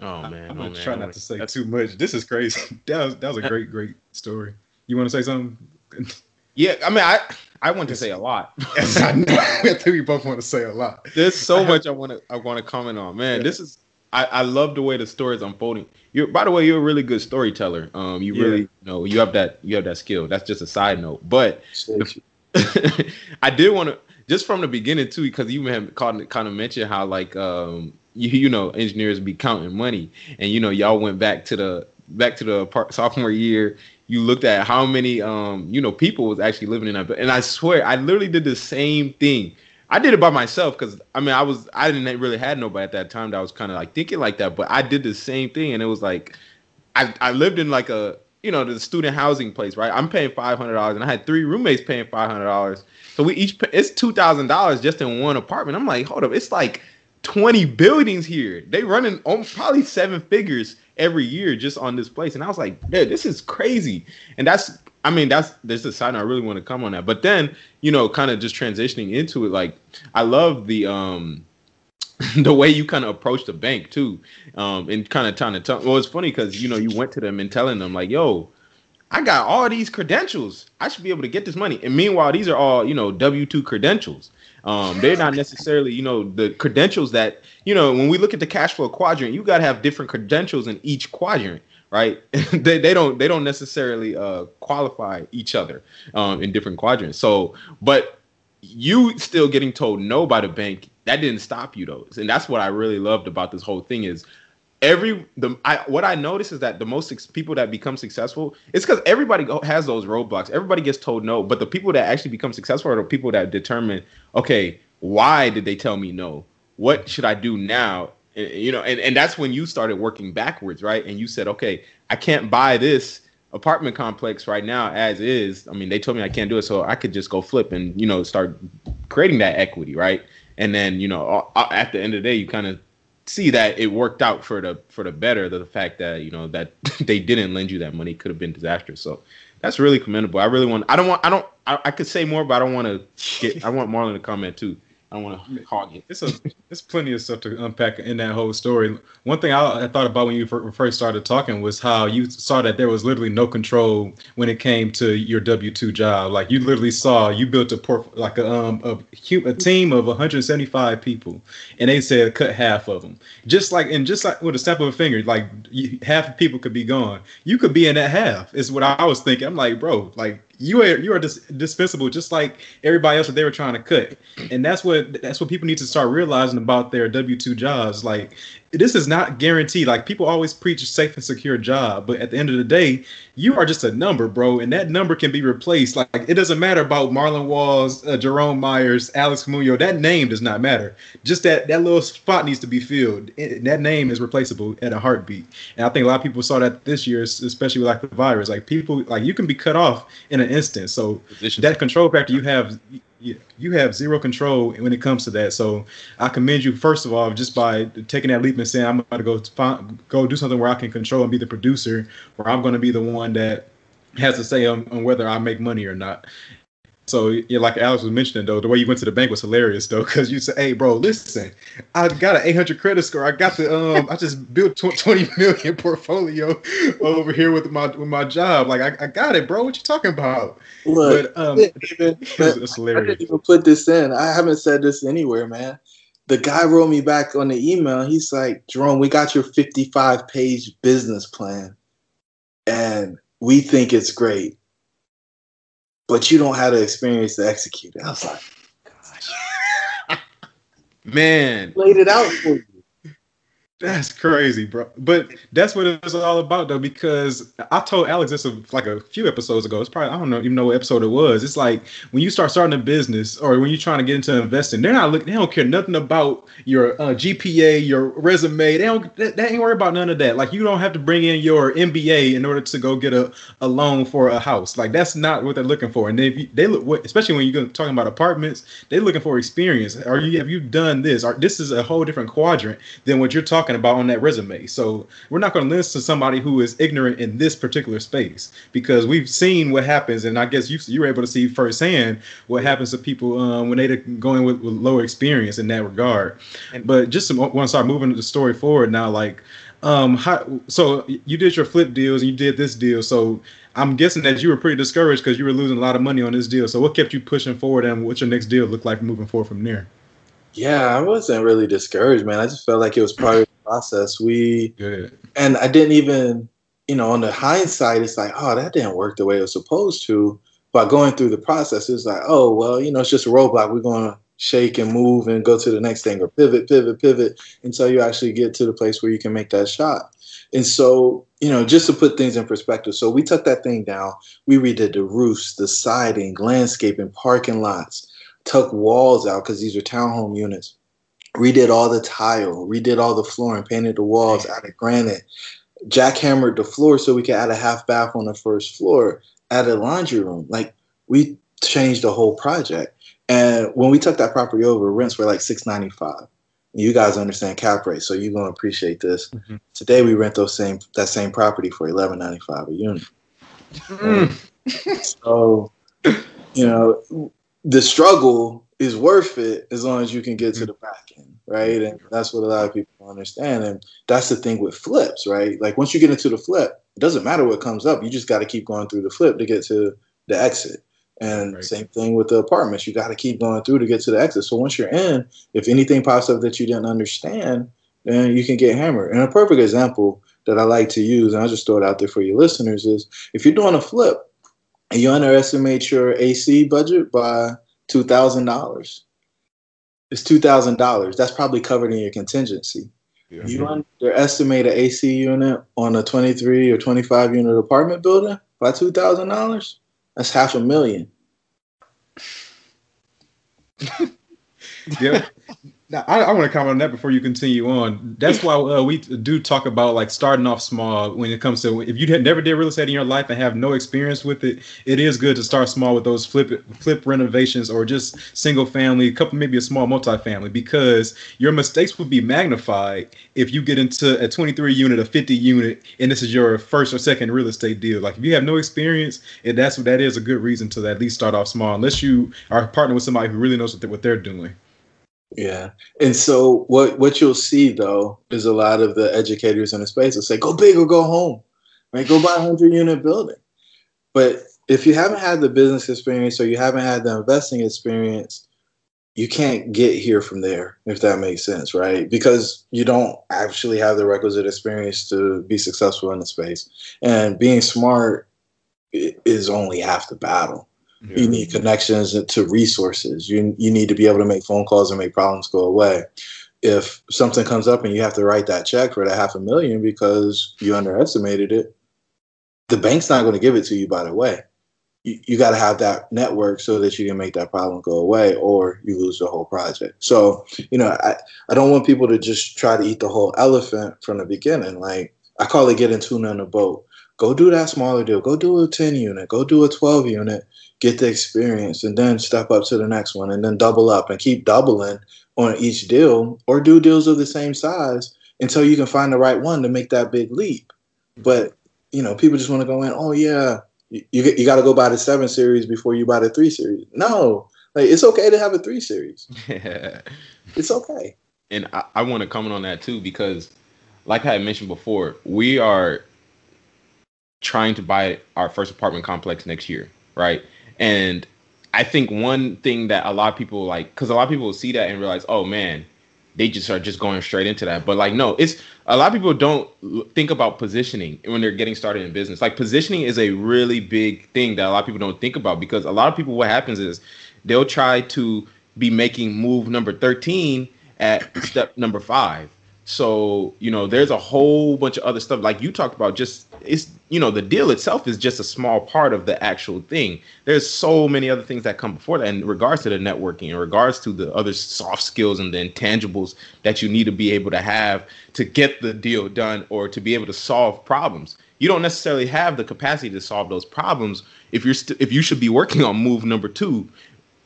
B: Oh man,
C: I'm
B: oh,
C: gonna
B: man.
C: try not to say too much. This is crazy. That was that was a great great story. You want to say something?
B: Yeah, I mean, I I want to say a lot.
C: yes, I know. I think we both want to say a lot.
B: There's so much I want to I want to comment on. Man, yeah. this is I, I love the way the story is unfolding. You by the way, you're a really good storyteller. Um, you yeah. really you know you have that you have that skill. That's just a side note. But I did want to just from the beginning too, because you have kind of, kind of mentioned how like um you you know engineers be counting money, and you know y'all went back to the back to the part, sophomore year. You looked at how many um you know people was actually living in that, and I swear I literally did the same thing. I did it by myself because I mean I was I didn't really had nobody at that time that was kind of like thinking like that, but I did the same thing, and it was like I I lived in like a you know the student housing place, right? I'm paying five hundred dollars, and I had three roommates paying five hundred dollars so we each it's two thousand dollars just in one apartment. I'm like, hold up, it's like twenty buildings here. They running on probably seven figures every year just on this place. And I was like, dude, this is crazy. And that's I mean, that's there's a side I really want to come on that. But then, you know, kind of just transitioning into it, like I love the um the way you kind of approach the bank too, um, and kind of trying to tell. Well, it's funny because you know you went to them and telling them like, "Yo, I got all these credentials. I should be able to get this money. And meanwhile, these are all, you know, W 2 credentials. Um, they're not necessarily, you know, the credentials that, you know, when we look at the cash flow quadrant, you got to have different credentials in each quadrant, right? they, they don't they don't necessarily uh, qualify each other um, in different quadrants. So, but you still getting told no by the bank, that didn't stop you though. And that's what I really loved about this whole thing is every the I what I notice is that the most ex- people that become successful it's because everybody go, has those roadblocks. Everybody gets told no, but the people that actually become successful are the people that determine, okay, why did they tell me no? What should I do now? And, you know, and, and that's when you started working backwards, right? And you said, okay, I can't buy this apartment complex right now as is. I mean, they told me I can't do it, so I could just go flip and you know start creating that equity, right? And then you know, at the end of the day, you kind of see that it worked out for the for the better. The fact that you know that they didn't lend you that money could have been disastrous. So that's really commendable. I really want. I don't want. I don't. I, I could say more, but I don't want to get. I want Marlon to comment too. I don't want to hog it.
C: It's a, it's plenty of stuff to unpack in that whole story. One thing I, I thought about when you first started talking was how you saw that there was literally no control when it came to your W two job. Like you literally saw you built a port like a um a, a team of 175 people, and they said cut half of them. Just like and just like with a snap of a finger, like you, half of people could be gone. You could be in that half. Is what I was thinking. I'm like, bro, like you are you are dis- dispensable just like everybody else that they were trying to cut. And that's what that's what people need to start realizing about their w2 jobs. Like this is not guaranteed. Like people always preach a safe and secure job, but at the end of the day, you are just a number, bro, and that number can be replaced. Like it doesn't matter about Marlon Walls, uh, Jerome Myers, Alex Muyo. That name does not matter. Just that that little spot needs to be filled. It, that name is replaceable at a heartbeat. And I think a lot of people saw that this year, especially with like the virus. Like people, like you can be cut off in an instant. So Position. that control factor you have you, you have zero control when it comes to that. So I commend you first of all just by taking that leap and saying I'm going to go find, go do something where I can control and be the producer, where I'm going to be the one that has to say on, on whether I make money or not. So yeah, like Alex was mentioning though, the way you went to the bank was hilarious though, because you said, "Hey, bro, listen, I got an 800 credit score. I got the um, I just built 20 million portfolio over here with my with my job. Like I, I got it, bro. What you talking about?"
D: Look, but, um, even, it's hilarious. I didn't even put this in. I haven't said this anywhere, man. The guy wrote me back on the email. He's like, "Jerome, we got your 55 page business plan, and we think it's great." But you don't have the experience to execute it. I was like,
B: gosh. Man.
D: Laid it out for you.
C: That's crazy, bro. But that's what it's all about, though, because I told Alex this like a few episodes ago. It's probably I don't know even know what episode it was. It's like when you start starting a business or when you're trying to get into investing, they're not looking. They don't care nothing about your uh, GPA, your resume. They don't. They, they ain't worry about none of that. Like you don't have to bring in your MBA in order to go get a, a loan for a house. Like that's not what they're looking for. And they they look especially when you're talking about apartments, they're looking for experience. Are you have you done this? Or this is a whole different quadrant than what you're talking talking about on that resume. So we're not going to listen to somebody who is ignorant in this particular space because we've seen what happens, and I guess you you were able to see firsthand what happens to people um, when they're going with, with lower experience in that regard. And, But just want to start moving the story forward now, like um how, so you did your flip deals and you did this deal so i'm guessing that you were pretty discouraged because you were losing a lot of money on this deal so what kept you pushing forward and what's your next deal look like moving forward from there
D: yeah i wasn't really discouraged man i just felt like it was of process. We Good. and I didn't even, you know, on the hindsight, it's like, oh, that didn't work the way it was supposed to. But going through the process, it's like, oh, well, you know, it's just a roadblock. We're going to shake and move and go to the next thing or pivot, pivot, pivot until you actually get to the place where you can make that shot. And so, you know, just to put things in perspective, so we took that thing down. We redid the roofs, the siding, landscaping, parking lots, took walls out because these are townhome units redid all the tile, redid all the flooring, painted the walls out of granite, jackhammered the floor so we could add a half bath on the first floor, add a laundry room. Like we changed the whole project. And when we took that property over, rents were like six ninety five. You guys understand cap rate, so you're gonna appreciate this. Mm-hmm. Today we rent those same that same property for eleven ninety five a unit. Mm. so you know the struggle is worth it as long as you can get to mm-hmm. the back end, right? And mm-hmm. that's what a lot of people understand. And that's the thing with flips, right? Like once you get into the flip, it doesn't matter what comes up. You just got to keep going through the flip to get to the exit. And right. same thing with the apartments. You got to keep going through to get to the exit. So once you're in, if anything pops up that you didn't understand, then you can get hammered. And a perfect example that I like to use, and I'll just throw it out there for your listeners, is if you're doing a flip and you underestimate your AC budget by two thousand dollars. It's two thousand dollars. That's probably covered in your contingency. Yeah. You underestimate an AC unit on a 23 or 25 unit apartment building by two thousand dollars. That's half a million.
C: yeah. Now, I, I want to comment on that before you continue on. That's why uh, we do talk about like starting off small when it comes to if you never did real estate in your life and have no experience with it, it is good to start small with those flip flip renovations or just single family, a couple maybe a small multifamily because your mistakes would be magnified if you get into a 23 unit, a 50 unit, and this is your first or second real estate deal. Like if you have no experience, and that's what that is a good reason to at least start off small, unless you are partnering with somebody who really knows what they're, what they're doing.
D: Yeah. And so what what you'll see though is a lot of the educators in the space will say, go big or go home. Right? Go buy a hundred unit building. But if you haven't had the business experience or you haven't had the investing experience, you can't get here from there, if that makes sense, right? Because you don't actually have the requisite experience to be successful in the space. And being smart is only half the battle. Yeah. You need connections to resources. You you need to be able to make phone calls and make problems go away. If something comes up and you have to write that check for that half a million because you underestimated it, the bank's not going to give it to you by the way. You, you got to have that network so that you can make that problem go away or you lose the whole project. So, you know, I, I don't want people to just try to eat the whole elephant from the beginning. Like I call it getting tuna in a boat. Go do that smaller deal. Go do a 10 unit. Go do a 12 unit get the experience, and then step up to the next one, and then double up and keep doubling on each deal, or do deals of the same size until you can find the right one to make that big leap. But you know, people just want to go in. Oh yeah, you you, got to go buy the seven series before you buy the three series. No, like it's okay to have a three series. Yeah. It's okay.
B: And I, I want to comment on that too because, like I had mentioned before, we are trying to buy our first apartment complex next year, right? And I think one thing that a lot of people like, because a lot of people will see that and realize, oh man, they just are just going straight into that. But like, no, it's a lot of people don't think about positioning when they're getting started in business. Like, positioning is a really big thing that a lot of people don't think about because a lot of people, what happens is they'll try to be making move number 13 at step number five so, you know, there's a whole bunch of other stuff like you talked about just it's you know, the deal itself is just a small part of the actual thing. There's so many other things that come before that in regards to the networking, in regards to the other soft skills and the intangibles that you need to be able to have to get the deal done or to be able to solve problems. You don't necessarily have the capacity to solve those problems if you're st- if you should be working on move number 2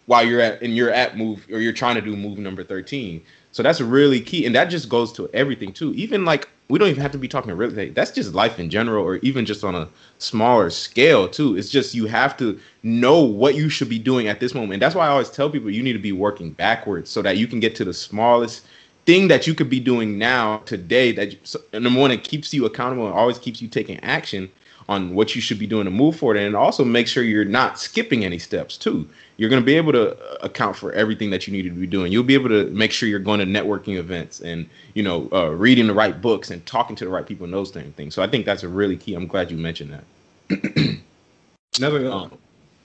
B: while you're at and you're at move or you're trying to do move number 13. So that's really key. And that just goes to everything too. Even like we don't even have to be talking real estate. That's just life in general, or even just on a smaller scale too. It's just you have to know what you should be doing at this moment. And that's why I always tell people you need to be working backwards so that you can get to the smallest thing that you could be doing now today that so, number one it keeps you accountable and always keeps you taking action on what you should be doing to move forward and also make sure you're not skipping any steps too you're going to be able to uh, account for everything that you need to be doing. You'll be able to make sure you're going to networking events and you know uh, reading the right books and talking to the right people and those things. So i think that's a really key i'm glad you mentioned that.
C: Another um,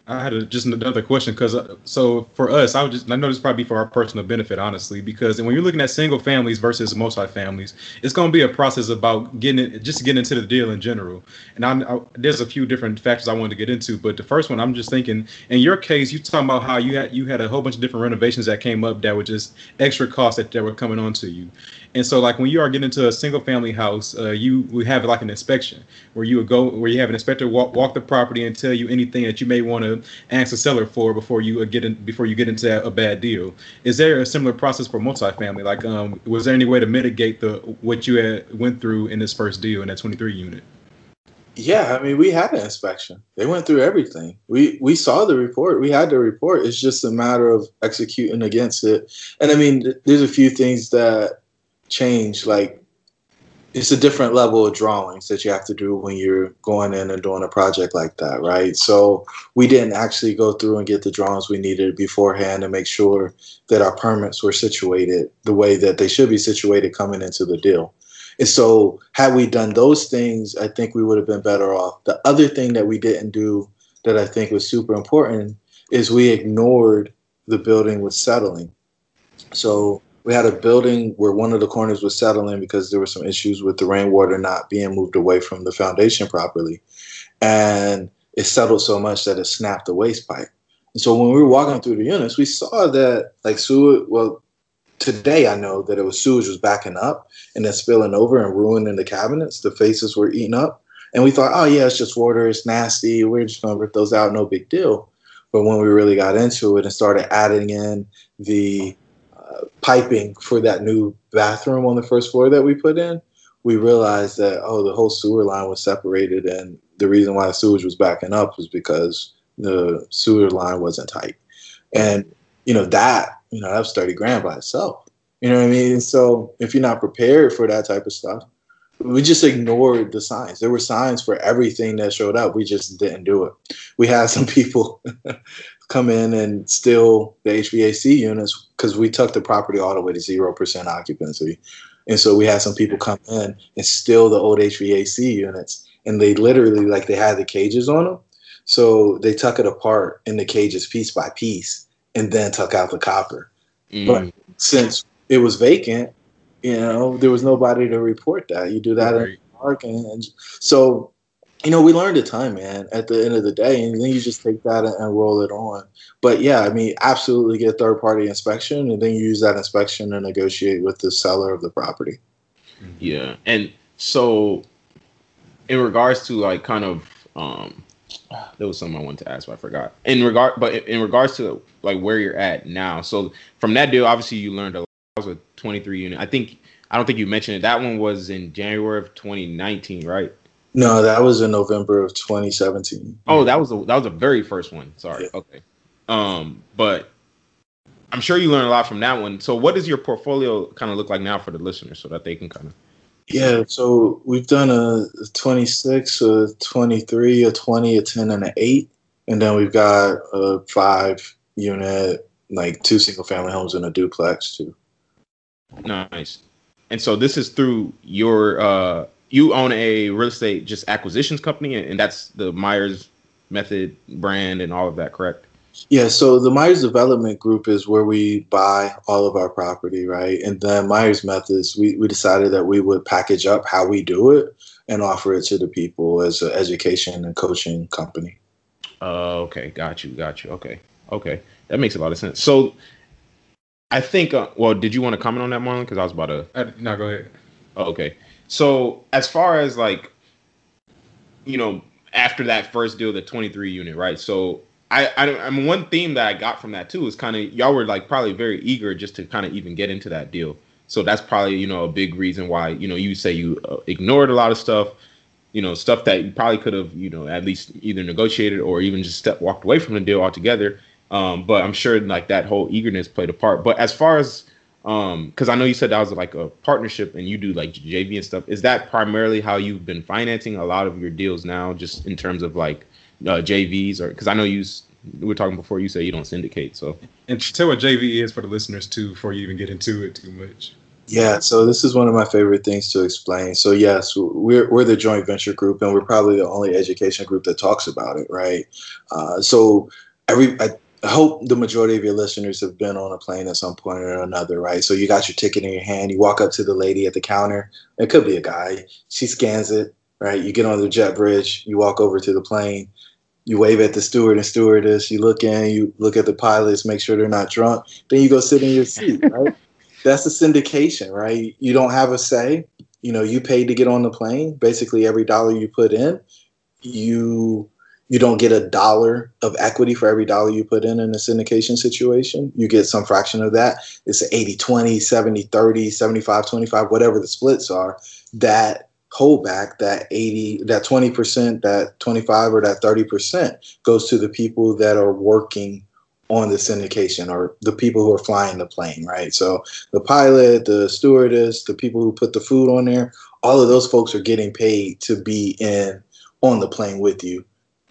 C: I had a, just another question because uh, so for us, I would just I know this probably for our personal benefit, honestly, because when you're looking at single families versus multi families, it's going to be a process about getting it, just getting into the deal in general. And I, I, there's a few different factors I wanted to get into, but the first one I'm just thinking, in your case, you talking about how you had you had a whole bunch of different renovations that came up that were just extra costs that, that were coming on to you, and so, like when you are getting into a single family house, uh, you we have like an inspection where you would go where you have an inspector walk walk the property and tell you anything that you may want to ask the seller for before you get in before you get into a bad deal. Is there a similar process for multifamily? Like, um, was there any way to mitigate the what you had went through in this first deal in that 23 unit?
D: Yeah, I mean, we had an inspection. They went through everything. We we saw the report. We had the report. It's just a matter of executing against it. And I mean, there's a few things that change like it's a different level of drawings that you have to do when you're going in and doing a project like that, right? So we didn't actually go through and get the drawings we needed beforehand to make sure that our permits were situated the way that they should be situated coming into the deal. And so had we done those things, I think we would have been better off. The other thing that we didn't do that I think was super important is we ignored the building was settling. So we had a building where one of the corners was settling because there were some issues with the rainwater not being moved away from the foundation properly. And it settled so much that it snapped the waste pipe. And so when we were walking through the units, we saw that like sewage, well, today I know that it was sewage was backing up and then spilling over and ruining the cabinets. The faces were eaten up. And we thought, oh yeah, it's just water, it's nasty. We're just gonna rip those out, no big deal. But when we really got into it and started adding in the piping for that new bathroom on the first floor that we put in, we realized that oh, the whole sewer line was separated, and the reason why the sewage was backing up was because the sewer line wasn't tight. And you know that you know that was thirty grand by itself. You know what I mean? So if you're not prepared for that type of stuff, we just ignored the signs. There were signs for everything that showed up. We just didn't do it. We had some people come in and steal the HVAC units because we took the property all the way to zero percent occupancy. And so we had some people come in and steal the old HVAC units, and they literally like they had the cages on them. So they took it apart in the cages piece by piece, and then took out the copper. Mm. But since it was vacant, you know, there was nobody to report that. You do that right. in the park, and so you know, we learned a time, man, at the end of the day, and then you just take that and roll it on. But yeah, I mean, absolutely get third party inspection, and then you use that inspection to negotiate with the seller of the property.
B: Yeah, and so in regards to like kind of, um, there was something I wanted to ask, but I forgot. In regard, but in regards to like where you're at now, so from that deal, obviously you learned a lot. That was a 23 unit. I think I don't think you mentioned it. That one was in January of 2019, right?
D: No, that was in November of 2017.
B: Oh, that was the that was the very first one. Sorry. Yeah. Okay. Um, but I'm sure you learned a lot from that one. So, what does your portfolio kind of look like now for the listeners, so that they can kind of?
D: Yeah, so we've done a 26, a 23, a 20, a 10, and an 8. And then we've got a five unit, like two single family homes and a duplex, too.
B: Nice. And so this is through your uh you own a real estate just acquisitions company, and that's the Myers method brand and all of that, correct?
D: Yeah, so the Myers Development Group is where we buy all of our property, right? And then Myers Methods, we, we decided that we would package up how we do it and offer it to the people as an education and coaching company.
B: Uh, okay, got you, got you. Okay, okay, that makes a lot of sense. So, I think. Uh, well, did you want to comment on that, Marlon? Because I was about to.
C: Uh, no, go ahead.
B: Oh, okay. So as far as like, you know, after that first deal, the 23 unit, right? So I, I, I mean, one theme that I got from that too is kind of y'all were like probably very eager just to kind of even get into that deal. So that's probably you know a big reason why you know you say you uh, ignored a lot of stuff, you know, stuff that you probably could have you know at least either negotiated or even just step walked away from the deal altogether. Um, but I'm sure like that whole eagerness played a part. But as far as um because i know you said that was like a partnership and you do like jv and stuff is that primarily how you've been financing a lot of your deals now just in terms of like uh, jvs or because i know you we were talking before you say you don't syndicate so
C: and tell what jv is for the listeners too before you even get into it too much
D: yeah, so this is one of my favorite things to explain. So yes, we're we're the joint venture group, and we're probably the only education group that talks about it, right? Uh, so every I, I hope the majority of your listeners have been on a plane at some point or another, right? So you got your ticket in your hand, you walk up to the lady at the counter. It could be a guy. She scans it, right? You get on the jet bridge, you walk over to the plane, you wave at the steward and stewardess, you look in, you look at the pilots, make sure they're not drunk, then you go sit in your seat, right? That's a syndication, right? You don't have a say. You know, you paid to get on the plane. Basically, every dollar you put in, you you don't get a dollar of equity for every dollar you put in in a syndication situation. You get some fraction of that. It's 80 20, 70 30, 75 25, whatever the splits are. That holdback, that 80, that 20%, that 25 or that 30% goes to the people that are working on the syndication or the people who are flying the plane, right? So the pilot, the stewardess, the people who put the food on there, all of those folks are getting paid to be in on the plane with you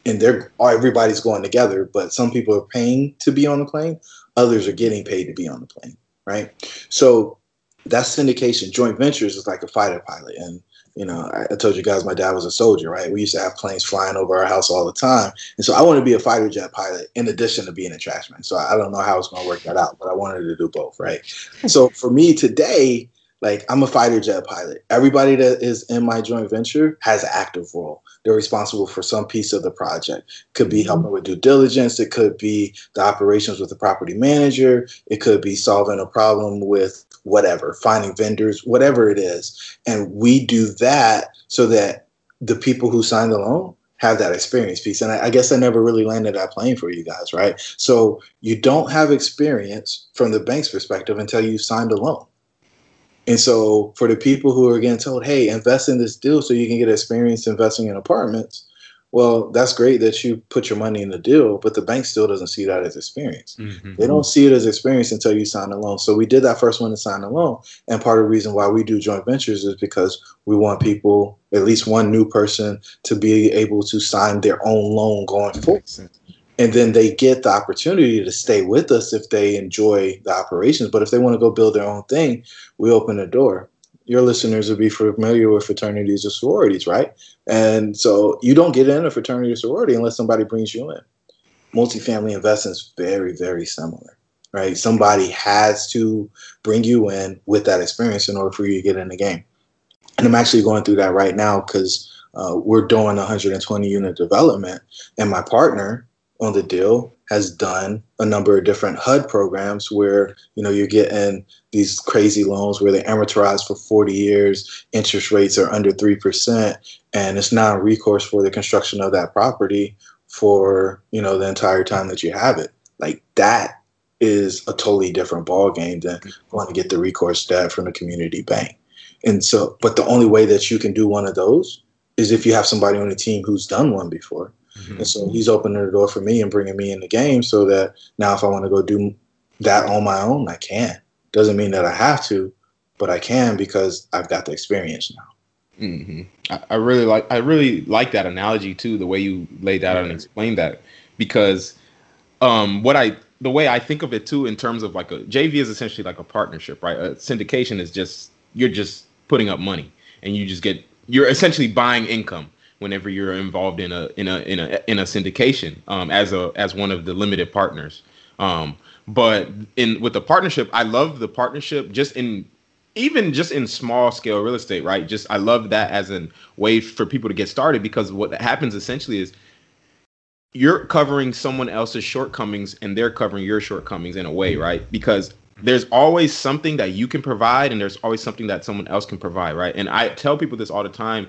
D: and they're everybody's going together, but some people are paying to be on the plane, others are getting paid to be on the plane, right? So that's syndication. Joint ventures is like a fighter pilot, and you know, I, I, told you guys my dad was a soldier, right? We used to have planes flying over our house all the time. And so I wanted to be a fighter jet pilot in addition to being a trashman. So I don't know how it's going to work that out, but I wanted to do both, right? so for me today, like I'm a fighter jet pilot. Everybody that is in my joint venture has an active role. They're responsible for some piece of the project. Could be helping with due diligence. It could be the operations with the property manager. It could be solving a problem with whatever, finding vendors, whatever it is. And we do that so that the people who sign the loan have that experience piece. And I, I, guess I never really landed that plane for you guys, right? So you don't have experience from the bank's perspective until you signed a loan. And so for the people who are getting told, hey, invest in this deal so you can get experience investing in apartments, well, that's great that you put your money in the deal, but the bank still doesn't see that as experience. Mm-hmm. They don't see it as experience until you sign a loan. So we did that first one to sign a loan. And part of the reason why we do joint ventures is because we want people, at least one new person, to be able to sign their own loan going forward. And then they get the opportunity to stay with us if they enjoy the operations. But if they want to go build their own thing, we open the door your listeners would be familiar with fraternities or sororities, right? And so you don't get in a fraternity or sorority unless somebody brings you in. Multifamily investing is very, very similar, right? Somebody has to bring you in with that experience in order for you to get in the game. And I'm actually going through that right now because uh, we're doing 120 unit development, and my partner on the deal has done a number of different HUD programs where you know you're getting these crazy loans where they amortize for 40 years, interest rates are under three percent, and it's non-recourse for the construction of that property for you know the entire time that you have it. Like that is a totally different ball game than going to get the recourse debt from the community bank. And so, but the only way that you can do one of those is if you have somebody on the team who's done one before. Mm-hmm. And so he's opening the door for me and bringing me in the game so that now if I want to go do that on my own, I can. Doesn't mean that I have to, but I can because I've got the experience now.
B: Mm-hmm. I, I, really like I really like that analogy too, the way you laid that out and explained that, because um, what I the way I think of it too in terms of like a JV is essentially like a partnership, right? A syndication is just you're just putting up money and you just get you're essentially buying income whenever you're involved in a in a in a in a syndication um, as a as one of the limited partners. Um, but in with the partnership, I love the partnership just in even just in small scale real estate, right? Just I love that as a way for people to get started because what happens essentially is you're covering someone else's shortcomings and they're covering your shortcomings in a way, right? Because there's always something that you can provide and there's always something that someone else can provide, right? And I tell people this all the time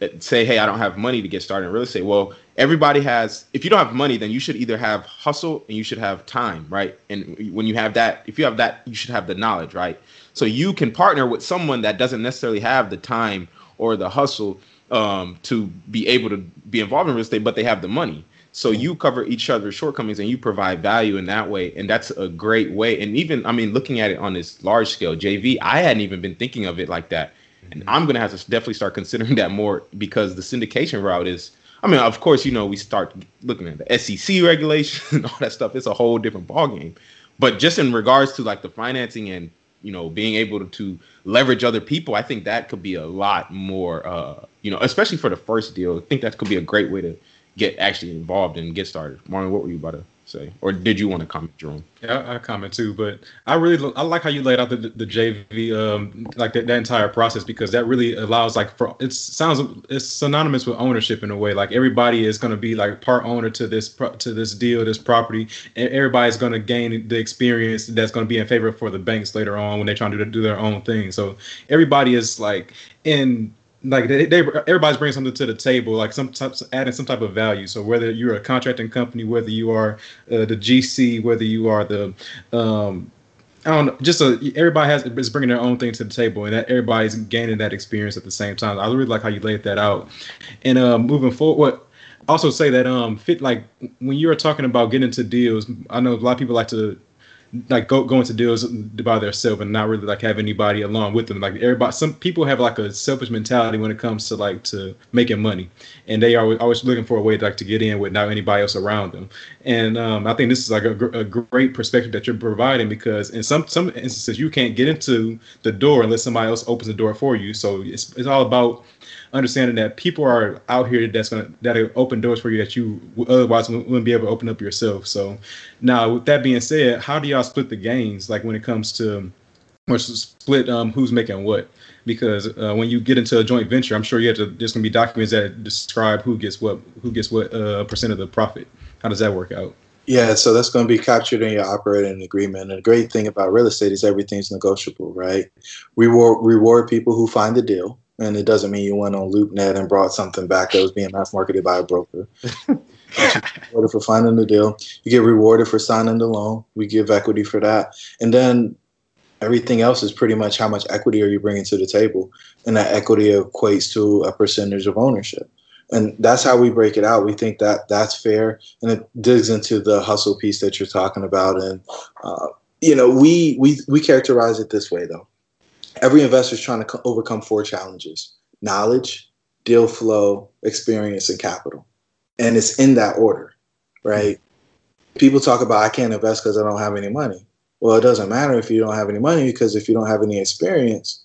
B: that say, hey, I don't have money to get started in real estate. Well, everybody has, if you don't have money, then you should either have hustle and you should have time, right? And when you have that, if you have that, you should have the knowledge, right? So you can partner with someone that doesn't necessarily have the time or the hustle um, to be able to be involved in real estate, but they have the money. So you cover each other's shortcomings and you provide value in that way. And that's a great way. And even, I mean, looking at it on this large scale, JV, I hadn't even been thinking of it like that and I'm gonna have to definitely start considering that more because the syndication route is. I mean, of course, you know, we start looking at the SEC regulation and all that stuff. It's a whole different ballgame. But just in regards to like the financing and you know being able to, to leverage other people, I think that could be a lot more. Uh, you know, especially for the first deal, I think that could be a great way to get actually involved and get started. Marlon, what were you about to? Say, or did you want to comment, Jerome?
C: Yeah, I, comment too, but I really I like how you laid out the the JV um like that, that entire process because that really allows like for it sounds it's synonymous with ownership in a way. Like everybody is going to be like part owner to this pro, to this deal, this property, and everybody's going to gain the experience that's going to be in favor for the banks later on when they're trying to do their own thing. So everybody is like in like they, they everybody's bringing something to the table, like some types adding some type of value. So whether you're a contracting company, whether you are uh, the GC, whether you are the um, I don't know, just a, everybody has is bringing their own thing to the table, and that everybody's gaining that experience at the same time. I really like how you laid that out. And uh, moving forward, what also say that um fit like when you're talking about getting into deals, I know a lot of people like to like go go into deals by themselves and not really like have anybody along with them. Like everybody, some people have like a selfish mentality when it comes to like to making money, and they are always looking for a way to, like to get in without anybody else around them. And um, I think this is like a, a, great perspective that you're providing because in some some instances you can't get into the door unless somebody else opens the door for you. So it's it's all about understanding that people are out here that's gonna that open doors for you that you otherwise wouldn't be able to open up yourself. So now with that being said, how do y'all split the gains like when it comes to or split um, who's making what? Because uh, when you get into a joint venture, I'm sure you have to. There's gonna be documents that describe who gets what, who gets what uh, percent of the profit. How does that work out?
D: Yeah, so that's going to be captured in your operating agreement. And the great thing about real estate is everything's negotiable, right? We reward people who find the deal, and it doesn't mean you went on LoopNet and brought something back that was being mass marketed by a broker. rewarded for finding the deal. You get rewarded for signing the loan. We give equity for that, and then everything else is pretty much how much equity are you bringing to the table, and that equity equates to a percentage of ownership and that's how we break it out. We think that that's fair, and it digs into the hustle piece that you're talking about. And uh, you know, we we we characterize it this way though. Every investor is trying to overcome four challenges: knowledge, deal flow, experience, and capital. And it's in that order, right? People talk about I can't invest because I don't have any money. Well, it doesn't matter if you don't have any money because if you don't have any experience,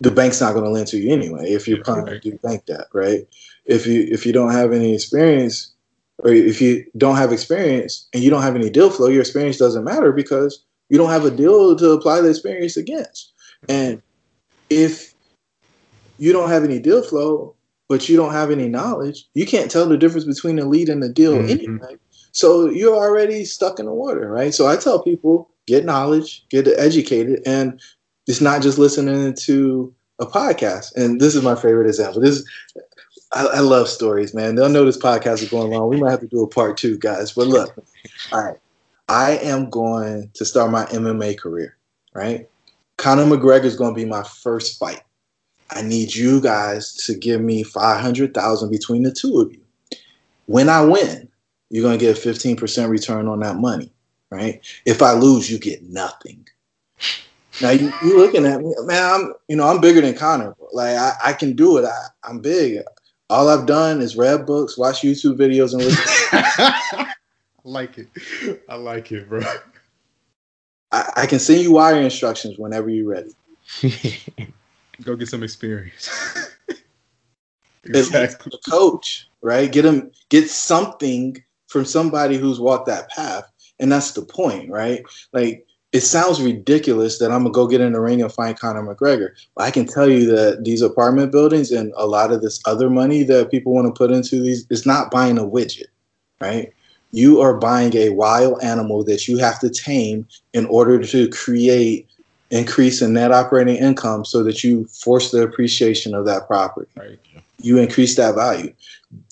D: the bank's not going to lend to you anyway if you're trying to do bank debt, right? If you if you don't have any experience, or if you don't have experience and you don't have any deal flow, your experience doesn't matter because you don't have a deal to apply the experience against. And if you don't have any deal flow, but you don't have any knowledge, you can't tell the difference between a lead and a deal mm-hmm. anyway. So you're already stuck in the water, right? So I tell people get knowledge, get educated, and it's not just listening to a podcast. And this is my favorite example. This I, I, love stories, man. They'll know this podcast is going long. We might have to do a part two, guys. But look, all right. I am going to start my MMA career, right? Conor McGregor is going to be my first fight. I need you guys to give me 500,000 between the two of you. When I win, you're going to get a 15% return on that money, right? If I lose, you get nothing. Now you, you looking at me, man. I'm you know I'm bigger than Conor. Like I, I can do it. I, I'm big. All I've done is read books, watch YouTube videos, and listen.
C: I like it. I like it, bro.
D: I, I can send you wire instructions whenever you're ready.
C: Go get some experience.
D: exactly. The coach, right? Get him get something from somebody who's walked that path, and that's the point, right? Like it sounds ridiculous that I'm gonna go get in the ring and find Conor McGregor. But I can tell you that these apartment buildings and a lot of this other money that people want to put into these is not buying a widget, right? You are buying a wild animal that you have to tame in order to create increase in net operating income so that you force the appreciation of that property. Right. You increase that value.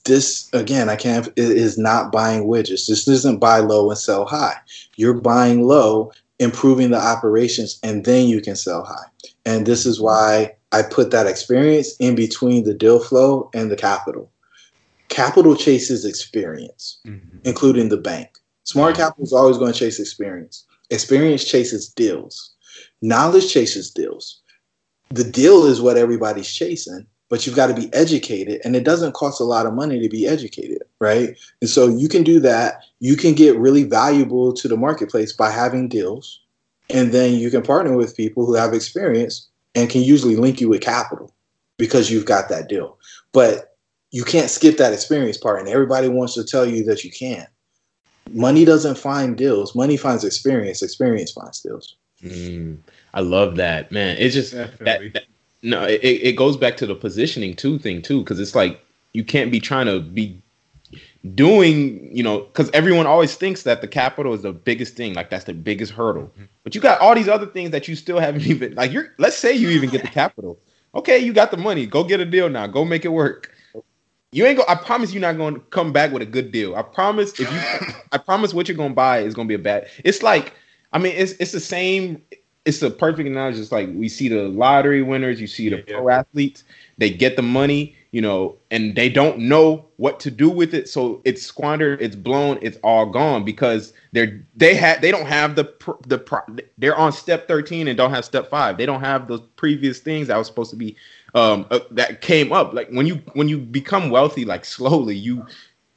D: This again, I can't is not buying widgets. This isn't buy low and sell high. You're buying low improving the operations, and then you can sell high. And this is why I put that experience in between the deal flow and the capital. Capital chases experience, mm-hmm. including the bank. Smart capital is always going to chase experience. Experience chases deals. Knowledge chases deals. The deal is what everybody's chasing, but you've got to be educated and it doesn't cost a lot of money to be educated right and so you can do that you can get really valuable to the marketplace by having deals and then you can partner with people who have experience and can usually link you with capital because you've got that deal but you can't skip that experience part and everybody wants to tell you that you can money doesn't find deals money finds experience experience finds deals
B: mm, i love that man it's just that, that no, it, it goes back to the positioning too thing too, because it's like you can't be trying to be doing, you know, because everyone always thinks that the capital is the biggest thing, like that's the biggest hurdle. Mm-hmm. But you got all these other things that you still haven't even like. You're let's say you even get the capital. Okay, you got the money. Go get a deal now. Go make it work. You ain't go. I promise you're not going to come back with a good deal. I promise. If you, I promise what you're going to buy is going to be a bad. It's like, I mean, it's it's the same it's a perfect analogy. It's like we see the lottery winners, you see the yeah, pro yeah. athletes, they get the money, you know, and they don't know what to do with it. So it's squandered, it's blown, it's all gone because they're they had they don't have the the pro- they're on step 13 and don't have step 5. They don't have those previous things that was supposed to be um uh, that came up. Like when you when you become wealthy like slowly, you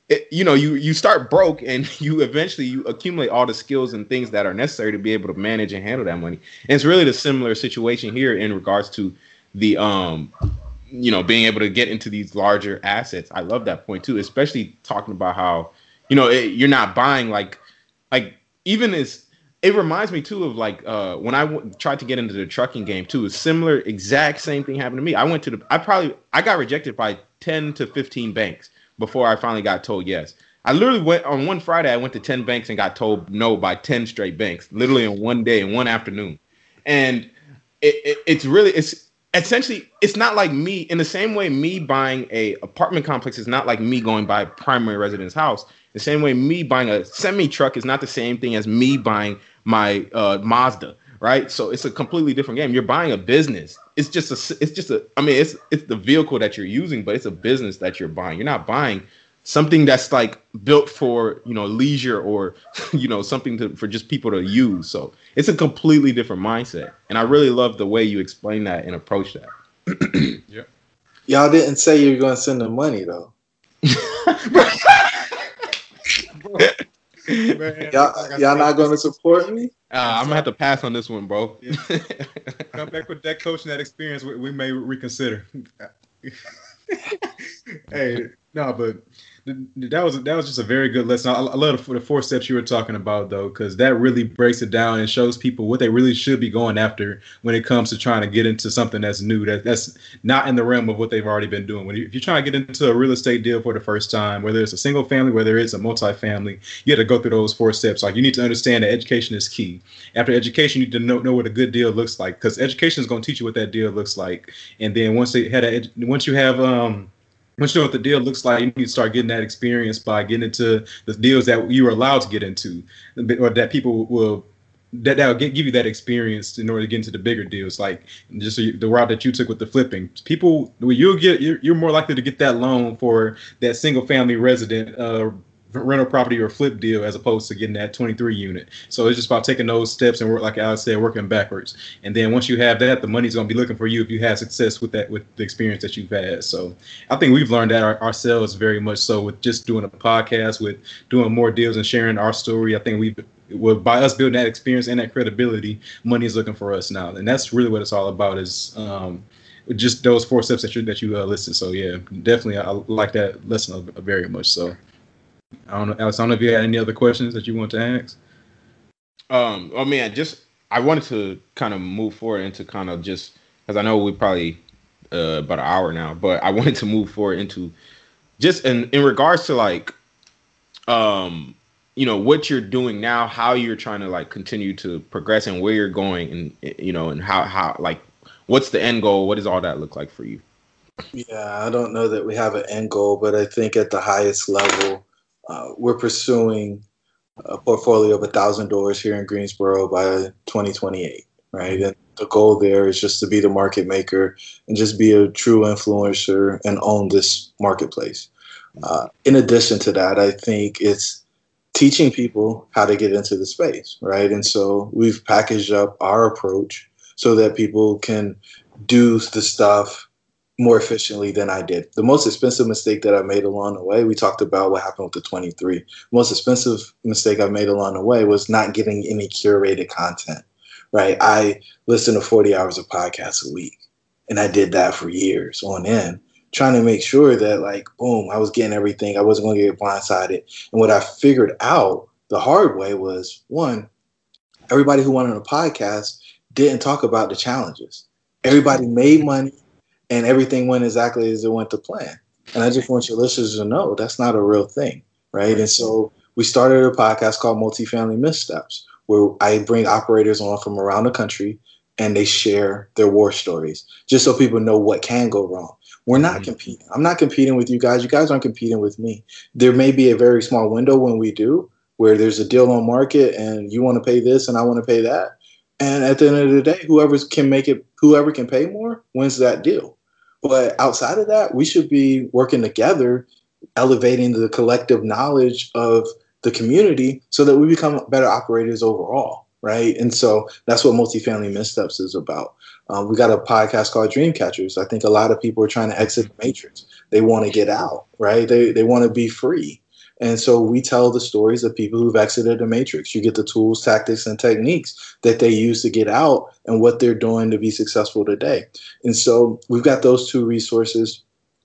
B: it, you know you you start broke and you eventually you accumulate all the skills and things that are necessary to be able to manage and handle that money and it's really the similar situation here in regards to the um you know, being able to get into these larger assets. I love that point too, especially talking about how, you know, it, you're not buying like, like even as it reminds me too of like uh, when I w- tried to get into the trucking game too. A similar, exact same thing happened to me. I went to the, I probably, I got rejected by ten to fifteen banks before I finally got told yes. I literally went on one Friday. I went to ten banks and got told no by ten straight banks, literally in one day, in one afternoon. And it, it, it's really, it's essentially it's not like me in the same way me buying a apartment complex is not like me going by primary residence house the same way me buying a semi truck is not the same thing as me buying my uh, mazda right? So it's a completely different game. You're buying a business. It's just a it's just a i mean it's it's the vehicle that you're using but it's a business that you're buying. You're not buying something that's like built for you know leisure or you know something to, for just people to use. So it's a completely different mindset. And i really love the way you explain that and approach that.
C: Yeah.
D: Y'all didn't say you were going to send them money though y'all, y'all not going to support me?
B: Uh, i'm gonna have to pass on this one bro.
C: Yeah. come back with that coach and that experience we, we may reconsider. Hey no, but that was that was just a very good lesson. I, I love the, four steps you were talking about though, because that really breaks it down and shows people what they really should be going after when it comes to trying to get into something that's new, that that's not in the realm of what they've already been doing. When you, if you're trying to get into a real estate deal for the first time, whether it's a single family, whether it's a multi-family, you have to go through those four steps. Like you need to understand that education is key. After education, you need to know, know what a good deal looks like, because education is going to teach you what that deal looks like. And then once they had a, once you have um once you know what the deal looks like, you need to start getting that experience by getting into the deals that you were allowed to get into, or that people will that that'll give you that experience in order to get into the bigger deals. Like just the route that you took with the flipping, people you'll get you're, you're more likely to get that loan for that single family resident uh, rental property or flip deal as opposed to getting that 23 unit. So it's just about taking those steps and work, like I said, working backwards. And then once you have that, the money's going to be looking for you if you have success with that, with the experience that you've had. So I think we've learned that our, ourselves very much so with just doing a podcast, with doing more deals and sharing our story. I think we've well, by us building that experience and that credibility, money is looking for us now, and that's really what it's all about. Is um, just those four steps that you that you uh, listed. So yeah, definitely, I like that lesson very much. So. I don't know, Alex. I don't know if you had any other questions that you want to ask.
B: Um, oh man, just I wanted to kind of move forward into kind of just because I know we probably uh, about an hour now, but I wanted to move forward into just in in regards to like, um, you know what you're doing now, how you're trying to like continue to progress, and where you're going, and you know, and how how like what's the end goal? What does all that look like for you?
D: Yeah, I don't know that we have an end goal, but I think at the highest level, uh, we're pursuing a portfolio of a thousand doors here in Greensboro by 2028, right? And the goal there is just to be the market maker and just be a true influencer and own this marketplace. Uh, in addition to that, I think it's teaching people how to get into the space, right? And so we've packaged up our approach so that people can do the stuff more efficiently than I did. The most expensive mistake that I made along the way, we talked about what happened with the 23. Most expensive mistake I made along the way was not getting any curated content, right? I listened to 40 hours of podcasts a week, and I did that for years on end, trying to make sure that, like, boom, I was getting everything. I wasn't going to get blindsided. And what I figured out the hard way was one, everybody who wanted a podcast didn't talk about the challenges. Everybody made money and everything went exactly as it went to plan. And I just want your listeners to know that's not a real thing, right? And so we started a podcast called Multifamily Missteps, where I bring operators on from around the country and they share their war stories, just so people know what can go wrong. We're not mm-hmm. competing. I'm not competing with you guys. You guys aren't competing with me. There may be a very small window when we do, where there's a deal on market and you want to pay this and I want to pay that. And at the end of the day, whoever can make it, whoever can pay more wins that deal. But outside of that, we should be working together, elevating the collective knowledge of the community so that we become better operators overall. Right. And so that's what multifamily missteps is about. Um, we got a podcast called Dream Catchers. I think a lot of people are trying to exit the matrix. They want to get out, right? They, they want to be free. And so we tell the stories of people who've exited the matrix. You get the tools, tactics, and techniques that they use to get out and what they're doing to be successful today. And so we've got those two resources.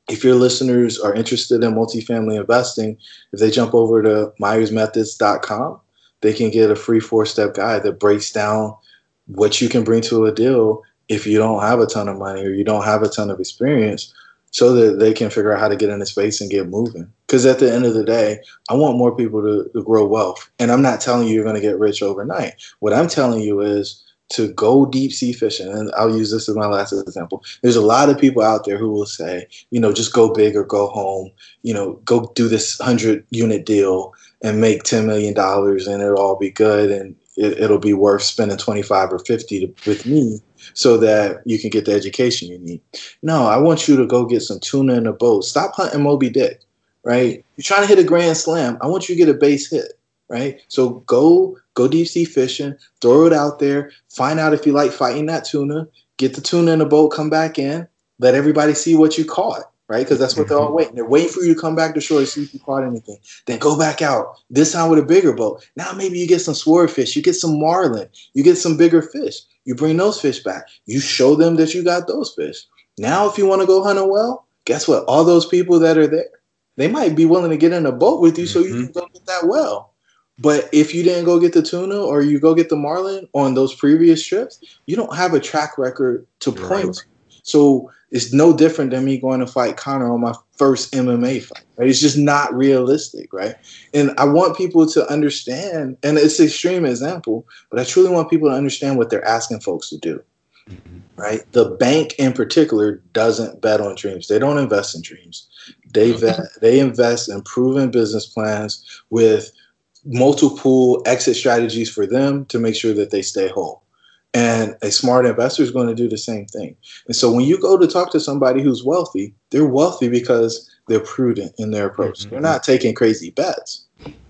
D: If your listeners are interested in multifamily investing, if they jump over to myersmethods.com, they can get a free four step guide that breaks down what you can bring to a deal if you don't have a ton of money or you don't have a ton of experience so that they can figure out how to get into space and get moving. Because at the end of the day, I want more people to, to grow wealth. And I'm not telling you you're going to get rich overnight. What I'm telling you is to go deep sea fishing. And I'll use this as my last example. There's a lot of people out there who will say, you know, just go big or go home, you know, go do this 100 unit deal and make $10 million and it'll all be good. And it, will be worth spending 25 or 50 to, with me so that you can get the education you need. No, I want you to go get some tuna in a boat. Stop hunting Moby Dick, right? You're trying to hit a grand slam. I want you to get a base hit, right? So go go deep sea fishing, throw it out there, find out if you like fighting that tuna, get the tuna in a boat, come back in, let everybody see what you caught right? Because that's what they're all mm-hmm. waiting. They're waiting for you to come back to shore to see if you caught anything. Then go back out. This time with a bigger boat. Now maybe you get some swordfish. You get some marlin. You get some bigger fish. You bring those fish back. You show them that you got those fish. Now, if you want to go hunt a well, guess what? All those people that are there, they might be willing to get in a boat with you mm-hmm. so you mm-hmm. can go get that well. But if you didn't go get the tuna or you go get the marlin on those previous trips, you don't have a track record to point right. So it's no different than me going to fight Conor on my first MMA fight. Right? It's just not realistic, right? And I want people to understand, and it's an extreme example, but I truly want people to understand what they're asking folks to do. Mm-hmm. Right? The bank in particular doesn't bet on dreams. They don't invest in dreams. They vet, they invest in proven business plans with multiple exit strategies for them to make sure that they stay whole. And a smart investor is going to do the same thing. And so when you go to talk to somebody who's wealthy, they're wealthy because they're prudent in their approach. Mm-hmm. They're not taking crazy bets.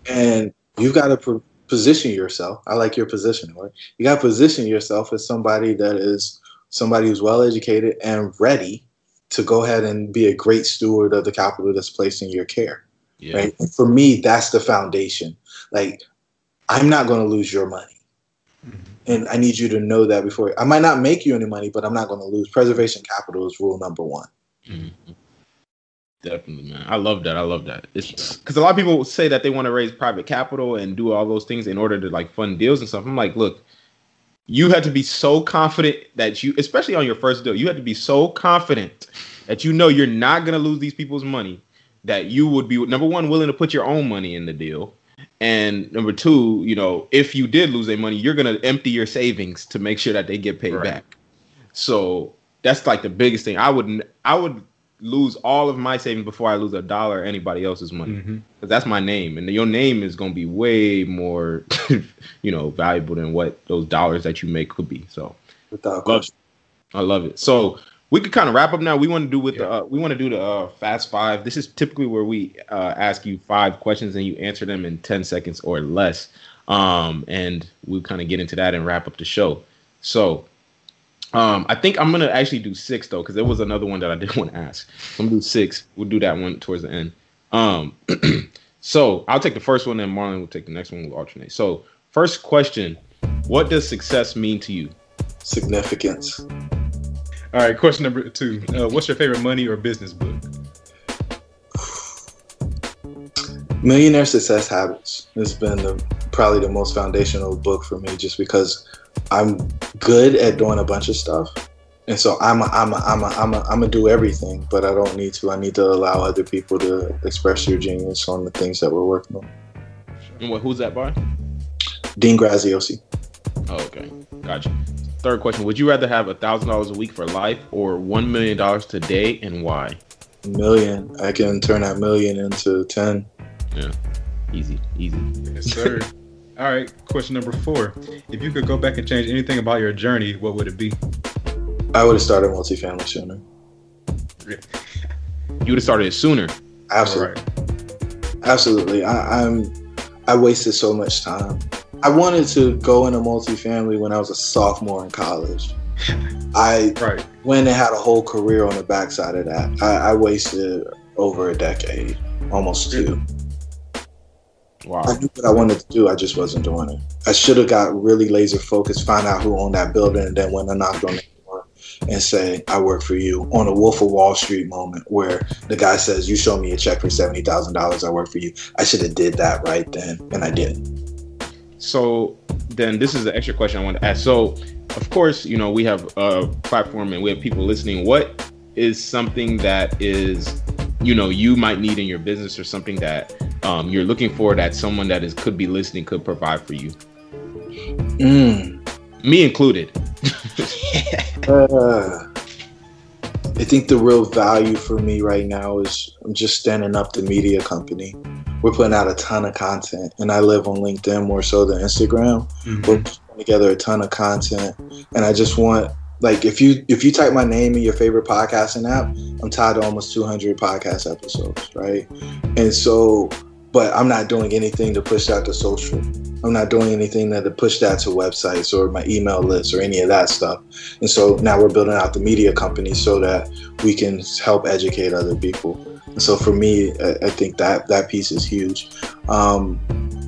D: And you've got to position yourself. I like your positioning, right? You got to position yourself as somebody that is somebody who's well educated and ready to go ahead and be a great steward of the capital that's placed in your care. Yeah. Right. For me, that's the foundation. Like, I'm not going to lose your money. Mm-hmm and I need you to know that before I might not make you any money, but I'm not going to lose. Preservation capital is rule number one.
B: Mm-hmm. Definitely, man. I love that. I love that. It's because a lot of people say that they want to raise private capital and do all those things in order to like fund deals and stuff. I'm like, look, you had to be so confident that you, especially on your first deal, you had to be so confident that you know you're not going to lose these people's money. That you would be number one willing to put your own money in the deal, and number two, you know, if you did lose their money, you're gonna empty your savings to make sure that they get paid right. back. So that's like the biggest thing. I would I would lose all of my savings before I lose a dollar anybody else's money because mm-hmm. that's my name, and your name is gonna be way more, you know, valuable than what those dollars that you make could be. So,
D: without question,
B: I love it. So we could kind of wrap up now. We want to do with yeah. the uh, we want to do the uh, fast five. This is typically where we uh, ask you five questions and you answer them in ten seconds or less. Um, and we kind of get into that and wrap up the show. So, um, I think I'm gonna actually do six though, because there was another one that I did want to ask. So I'm gonna do six. We'll do that one towards the end. Um, so I'll take the first one, and Marlon will take the next one. We'll alternate. So, first question: What does success mean to you?
D: Significance.
C: All right, question number two. Uh, what's your favorite money or business book?
D: Millionaire Success Habits has been the, probably the most foundational book for me just because I'm good at doing a bunch of stuff. And so I'm a, I'm a, I'm a, I'm a, I'm a do everything, but I don't need to. I need to allow other people to express their genius on the things that we're working on.
B: And what, who's that by?
D: Dean Graziosi.
B: Oh, okay. Gotcha. Third question: Would you rather have a thousand dollars a week for life or one million dollars today, and why?
D: Million. I can turn that million into ten.
B: Yeah, easy, easy.
C: Yes, sir. All right. Question number four: If you could go back and change anything about your journey, what would it be?
D: I would have started multifamily sooner.
B: You would have started it sooner.
D: Absolutely. Right. Absolutely. I, I'm. I wasted so much time. I wanted to go into multifamily when I was a sophomore in college. I right. went and had a whole career on the backside of that. I, I wasted over a decade, almost two. Wow. I knew what I wanted to do. I just wasn't doing it. I should have got really laser focused, find out who owned that building, and then went and knocked on the door and say, I work for you on a Wolf of Wall Street moment where the guy says, You show me a check for $70,000, I work for you. I should have did that right then, and I did.
B: So then this is the extra question I want to ask. So, of course, you know, we have a platform and we have people listening. What is something that is you know you might need in your business or something that um, you're looking for that someone that is could be listening could provide for you mm. me included
D: uh, i think the real value for me right now is i'm just standing up the media company we're putting out a ton of content and i live on linkedin more so than instagram mm-hmm. we're putting together a ton of content and i just want like if you if you type my name in your favorite podcasting app, I'm tied to almost 200 podcast episodes, right? And so, but I'm not doing anything to push that to social. I'm not doing anything to push that to websites or my email list or any of that stuff. And so now we're building out the media company so that we can help educate other people. So for me, I, I think that that piece is huge. Um,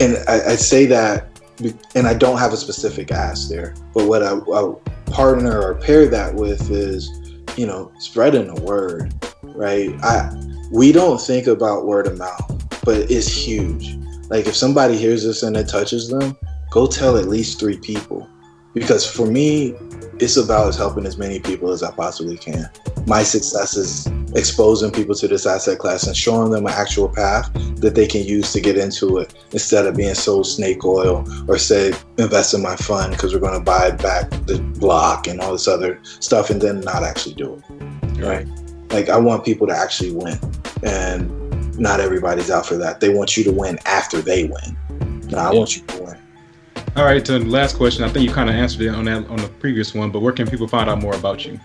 D: and I, I say that and I don't have a specific ask there. But what I, I, partner or pair that with is, you know, spreading the word, right? I we don't think about word of mouth, but it's huge. Like if somebody hears this and it touches them, go tell at least three people. Because for me, it's about helping as many people as I possibly can. My success is exposing people to this asset class and showing them an actual path that they can use to get into it instead of being sold snake oil or say invest in my fund because we're going to buy back the block and all this other stuff and then not actually do it. Right. Like I want people to actually win and not everybody's out for that. They want you to win after they win. No, I want you to win.
C: All right, to the last question. I think you kind of answered it on that on the previous one, but where can people find out more about you?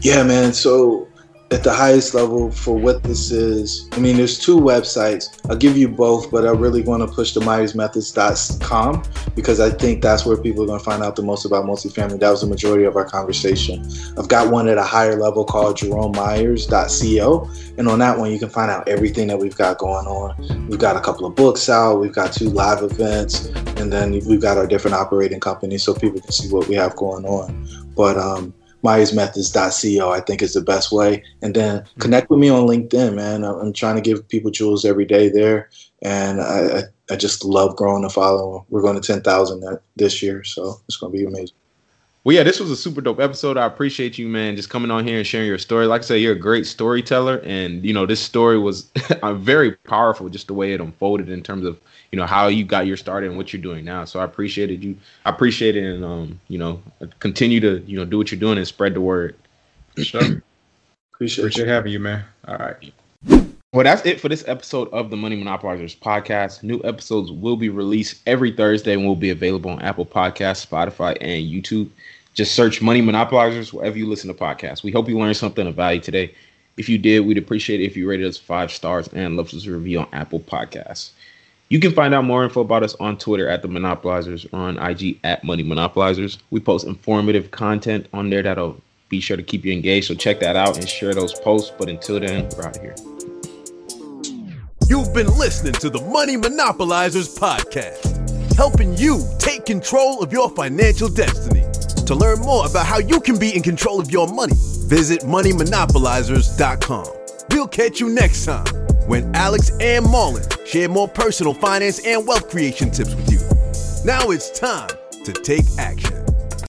D: Yeah, man. So at the highest level for what this is. I mean, there's two websites. I'll give you both, but I really want to push the MyersMethods.com because I think that's where people are going to find out the most about multifamily. That was the majority of our conversation. I've got one at a higher level called JeromeMyers.co. And on that one, you can find out everything that we've got going on. We've got a couple of books out, we've got two live events, and then we've got our different operating companies so people can see what we have going on. But, um, myersmethods.co i think is the best way. And then mm-hmm. connect with me on linkedin man. I'm trying to give people jewels every day there. And i, I just love growing the following. We're going to 10000 this year so it's going to be amazing
B: well, yeah, this was a super dope episode. I appreciate you, man, just coming on here and sharing your story. Like I said, you're a great storyteller, and you know this story was a very powerful, just the way it unfolded in terms of you know how you got your start and what you're doing now. So I appreciated you. I appreciate it, and um, you know, continue to you know do what you're doing and spread the word.
C: Sure. appreciate, appreciate having you, man. All right.
B: Well, that's it for this episode of the Money Monopolizers podcast. New episodes will be released every Thursday and will be available on Apple Podcasts, Spotify, and YouTube. Just search Money Monopolizers wherever you listen to podcasts. We hope you learned something of value today. If you did, we'd appreciate it if you rated us five stars and left us a review on Apple Podcasts. You can find out more info about us on Twitter at the Monopolizers or on IG at Money Monopolizers. We post informative content on there that'll be sure to keep you engaged. So check that out and share those posts. But until then, we're out of here.
A: You've been listening to the Money Monopolizers podcast, helping you take control of your financial destiny. To learn more about how you can be in control of your money, visit moneymonopolizers.com. We'll catch you next time when Alex and Marlon share more personal finance and wealth creation tips with you. Now it's time to take action.